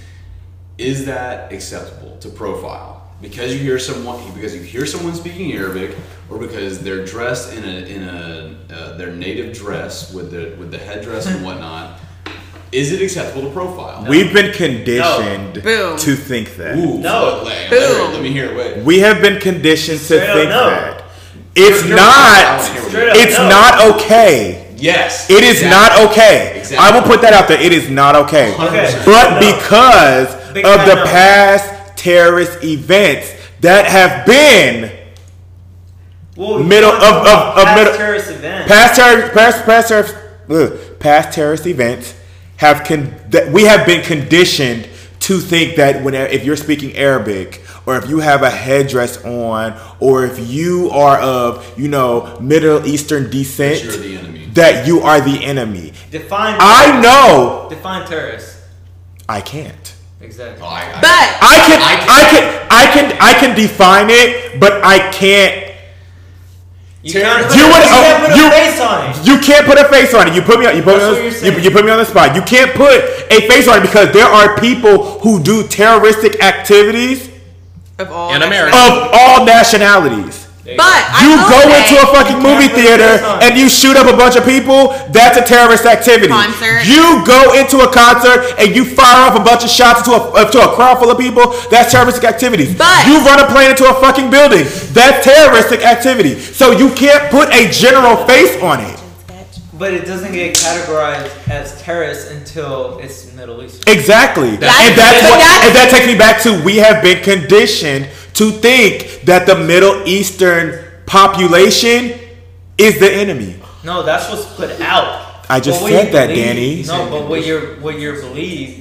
is that acceptable to profile? Because you hear someone because you hear someone speaking Arabic or because they're dressed in a in a uh, their native dress with the with the headdress and [laughs] whatnot, is it acceptable to profile? We've been conditioned Boom. to think that. Ooh, No. Let, let, Boom. let me hear it. Wait. We have been conditioned to Straight up think no. that. It's You're- you're right. Not. hear what Straight you- up. It's no. not okay. Yes. It is exactly. not okay. Exactly. I will put that out there. It is not okay. Okay. But No. because Big of the no. past terrorist events that have been Well, Middle of- talk of- about of past middle- terrorist events. past terror, past past terrorist, ugh, past terrorist events have con- that we have been conditioned to think that when if you're speaking Arabic or if you have a headdress on or if you are of you know Middle Eastern descent That you're the enemy. that you are the enemy. Define. I know Define terrorist. I can't. Exactly. Oh, I, I, But I can, I I can, I can, I can define it, but I can't. You oh, can't put, You a, can't oh, put you- a face on it. You can't put a face on it. You put me on. You put me on. what you're You, saying. you put me on the spot. You can't put a face on it because there are people who do terroristic activities of all In America. of all nationalities. There But You will go say- into a fucking movie can't put a theater face on it. and you shoot up a bunch of people. That's a terrorist activity. Concert. You go into a concert and you fire off a bunch of shots into a uh, to a crowd full of people. That's terroristic activity. But- you run a plane into a fucking building. That's terroristic activity. So you can't put a general face on it. But it doesn't get categorized as terrorist until it's Middle East. Exactly. That's- and that's but what that's- and that takes me back to we have been conditioned to think that the Middle Eastern population is the enemy. No, that's what's put out. I just said that, believe- Danny. No, but what your what your belief.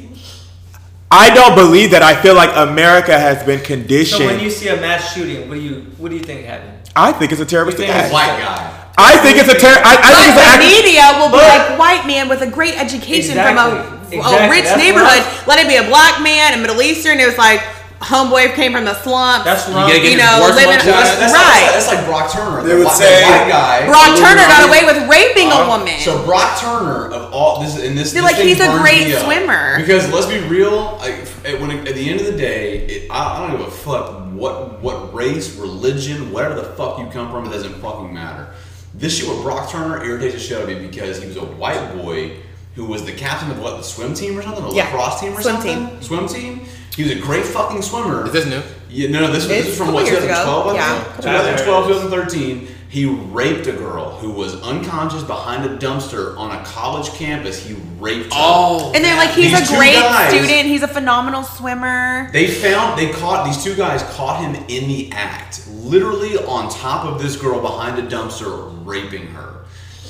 I don't believe that. I feel like America has been conditioned. So when you see a mass shooting, what do you what do you think happened? I think it's a terroristic You think act. white guy. I think it's a terror. I, I But think the act. media will be But- like white man with a great education from a, Exactly. a rich That's neighborhood. what Let it be a black man, a Middle Eastern. It was like homeboy came from the slums. That's You wrong. gotta you know, worst living mugshot. That's, that's, right. Like, that's like Brock Turner. They the would white- say- white guy. Brock Turner got away with raping a Uh, woman. So Brock Turner of all this and this. Feel this like he's a great me up. swimmer. Because let's be real, like, at, when at the end of the day, it, I, I don't give a fuck what what race, religion, whatever the fuck you come from. It doesn't fucking matter. This shit with Brock Turner irritates the shit out of me because he was a white boy who was the captain of what the swim team or something, or Yeah. lacrosse team or Swim something. team. Swim team. He was a great fucking swimmer. Is this new? Yeah, no, no, this was, this It's was from what, couple years ago. 2012, I Yeah. 2012, 2013. He raped a girl who was unconscious behind a dumpster on a college campus. He raped her. Oh. and they're like, he's These a great guys- student. He's a phenomenal swimmer. They found, they caught, these two guys caught him in the act, literally on top of this girl behind a dumpster, raping her.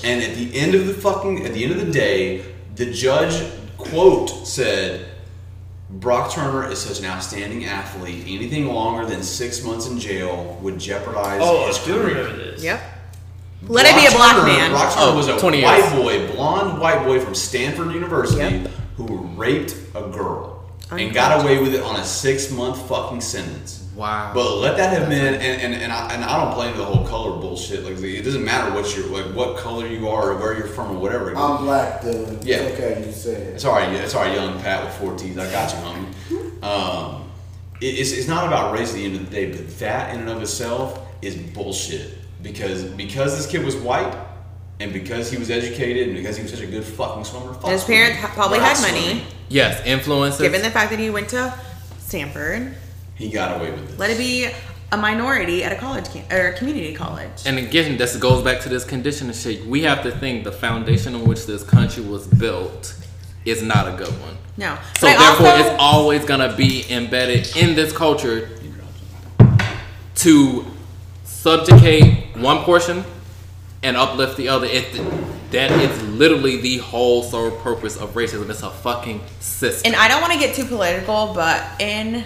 And at the end of the fucking, at the end of the day, the judge, quote, said, Brock Turner is such an outstanding athlete. Anything longer than six months in jail would jeopardize Oh, his I do career. remember this. Yep. Let it be a black Turner- man. Brock Turner Oh, was a 20 white years. boy, blonde white boy from Stanford University Yep. who raped a girl and got away with it on a six month fucking sentence. Wow. But let that have been, and, and, and, I, and I don't play into the whole color bullshit. Like it doesn't matter what you're, like what color you are or where you're from or whatever. I'm black, Dillon. Yeah. It's okay, you say it. It's all right. It's all right, young Pat with four teeth. I got you, homie. [laughs] Um, it, it's, it's not about race at the end of the day, but that in and of itself is bullshit. Because because this kid was white, and because he was educated, and because he was such a good fucking swimmer, fuck His parents ha- probably had money. swimming. yes, influences. Given the fact that he went to Stanford, He got away with it. let it be a minority at a college cam- or community college. And again, this goes back to this conditioning shit. We have to think the foundation on which this country was built is not a good one. No. So But therefore, also- it's always gonna be embedded in this culture to subjugate one portion and uplift the other. It that is literally the whole sole purpose of racism. It's a fucking system. and I don't want to get too political, but in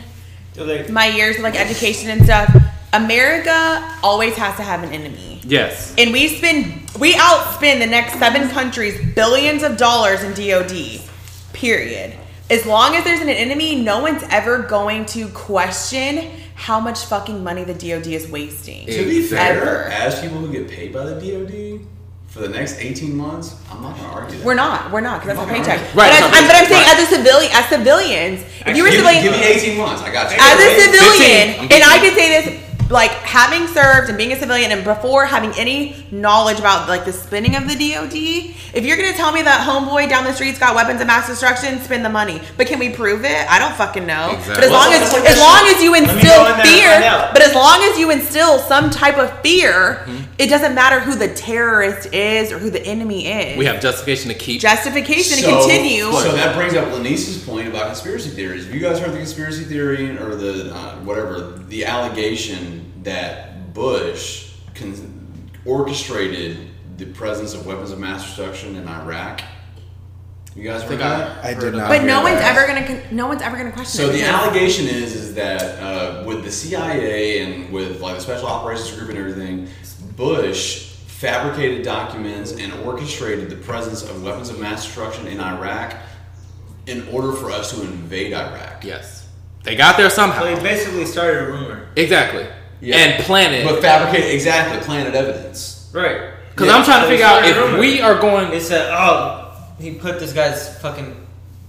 So they- my years of like education and stuff, America always has to have an enemy. Yes. And we spend, we outspend the next seven countries billions of dollars in DOD. Period. As long as there's an enemy, no one's ever going to question how much fucking money the DOD is wasting. To be fair, Ever. as people who get paid by the DoD for the next 18 months, I'm not gonna argue that. We're not. We're not because that's our Okay. paycheck. Right, But, I, I'm, but I'm saying, paycheck. as a civilian, as civilians, if you were a give, civilian, give me 18 months. I got you. as a civilian, and I can say this, like having served and being a civilian, and before having any knowledge about like the spending of the DoD, if you're gonna tell me that homeboy down the street's got weapons of mass destruction, spend the money. But can we prove it? I don't fucking know. But Exactly. as long as as long as you instill in fear, but as long as you instill some type of fear, Mm-hmm. It doesn't matter who the terrorist is or who the enemy is. We have justification to keep. justification to continue. So that brings up Lenice's point about conspiracy theories. Have you guys heard the conspiracy theory or the uh, whatever the allegation that Bush con- orchestrated the presence of weapons of mass destruction in Iraq? You guys heard that? I- I did not. But no one's that. ever gonna con- no one's ever gonna question it. So it. the because- allegation is is that uh, with the CIA and with like the Special Operations Group and everything, Bush fabricated documents and orchestrated the presence of weapons of mass destruction in Iraq in order for us to invade Iraq. Yes. They got there somehow. So he basically started a rumor. Exactly. Yeah. And planted. But fabricate exactly planted evidence. Right. Because Yeah. I'm trying to So he figure out if rumor. we are going. They said, oh, he put this guy's fucking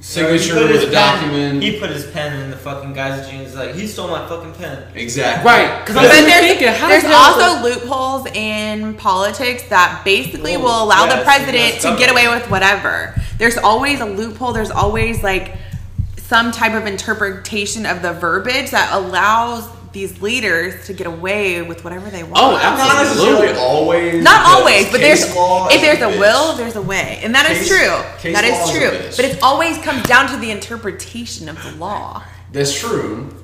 Signature he put with a pen- document. He put his pen in the fucking guy's jeans. Like he stole my fucking pen. Exactly. Right. Because I'm But there there's, thinking, how there's does that also loopholes in politics that basically Well, will oh, allow yeah, the president to get away with whatever. There's always a loophole. There's always like some type of interpretation of the verbiage that allows these leaders to get away with whatever they want. Oh, Not absolutely. necessarily always. Not always, but there's law if there's a bitch. will, there's a way, and that is Case- true. case That law is is a true. bitch. But it always comes down to the interpretation of the law. That's true.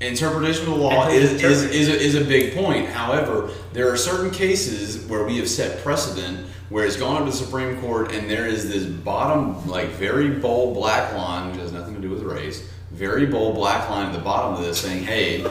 Interpretation of the law is, is, is, a, is a big point. However, there are certain cases where we have set precedent where it's gone up to the Supreme Court and there is this bottom, like very bold black line, which has nothing to do with race, very bold black line at the bottom of this saying, hey,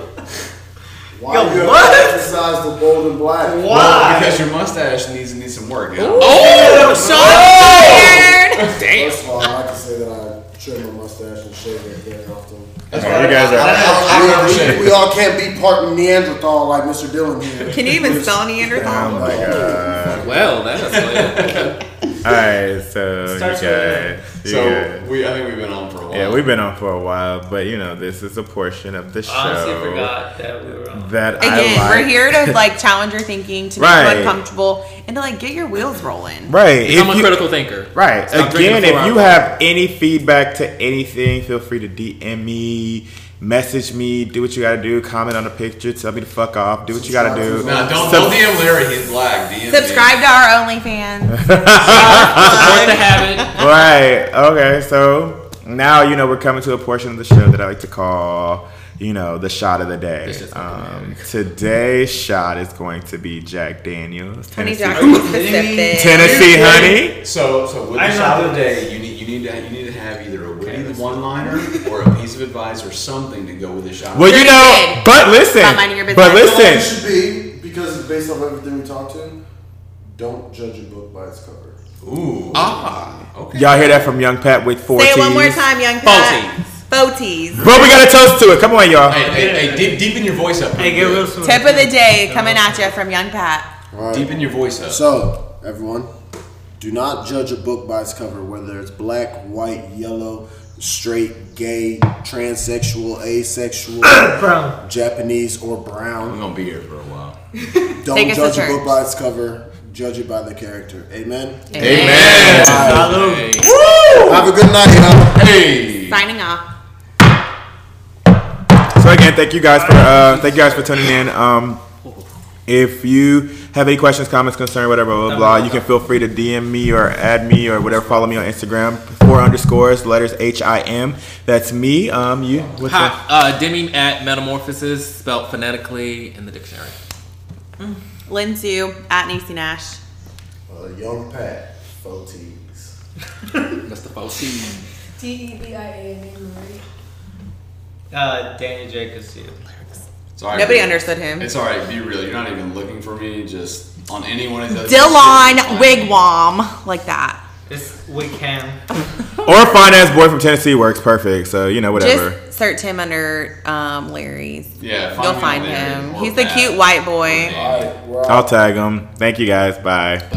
Why Yo, you have what? to emphasize the bold and black? well, Why? because your mustache needs needs some work. You know? Oh! Sean fired! Damn. First of all, I like to say that I trim my mustache and shave it very often. That's Okay, why you guys are- I- I- I We- never we, shave. we all can't be part Neanderthal like Mr. Dillon here. Can you even spell Neanderthal? Oh my god. Well, that's [laughs] good. Alright, so you Starts guys. with you So guys- we, I think we've been on for a while. Yeah, we've been on for a while, but you know, this is a portion of the show Honestly, forgot that we were on. that Again, I like. we're here to like [laughs] challenge your thinking, to make Right. you uncomfortable, and to like get your wheels rolling. Right. I'm if a critical thinker. Right. Stop Again, if you have any feedback to anything, feel free to DM me, message me, do what you gotta do, comment on the picture, tell me to fuck off, do what you gotta do. No, don't, Sub- don't DM Larry. He's black. DM me. Subscribe to our OnlyFans. Support the habit. right. Okay. So now you know we're coming to a portion of the show that I like to call, you know, the shot of the day. This is fucking Um, today's shot is going to be Jack Daniels, Tennessee, Tennessee Honey. So, so with the I'm shot of the day, you need you need to you need to have either a witty one-liner [laughs] or a piece of advice or something to go with the shot. Well, you know, good. but listen, Stop minding your but business. You know it listen. should be, because it's based off everything we talked to, don't judge a book by its cover. Ooh. Ah. Okay. Y'all hear that from Young Pat with four Say it one more time, young Pat. Boties. Bro, we got to toast to it. Come on, y'all. Hey, hey, hey, deep, deepen your voice up. Hey, get real smooth. Tip of the day coming at you from young Pat. All right. Deepen your voice up. So, everyone, do not judge a book by its cover, whether it's black, white, yellow, straight, gay, transsexual, asexual, [coughs] Brown. Japanese, or I'm brown. gonna be here for a while. Don't Take judge a book by its cover. Judge it by the character. Amen. Amen. All Hey. right. Have a good night, y'all. Hey. Signing off. So again, thank you guys for uh, thank you guys for tuning in. Um, if you have any questions, comments, concern, whatever, blah, blah, blah, you can feel free to DM me or add me or whatever. Follow me on Instagram. Four underscores, letters H I M. That's me. Um, you. What's Hi, up? uh, Demi at Metamorphosis, spelled phonetically in the dictionary. Lynn Sue at Niecy Nash. Uh, young Pat, faux tees. [laughs] Mr. Fosi. D E B I A N E Marie. Uh, Danny J. Castillo. It's all right, Nobody understood him. It's all right. Be real. You're not even looking for me. Just on any one of those. Dillon Whigham, like that. It's we can. Or a finance boy from Tennessee works perfect. So you know whatever. Just search him under um, Larry's. Yeah, find You'll find him. or He's the cute white boy. Or All right. I'll tag him. Thank you guys. Bye.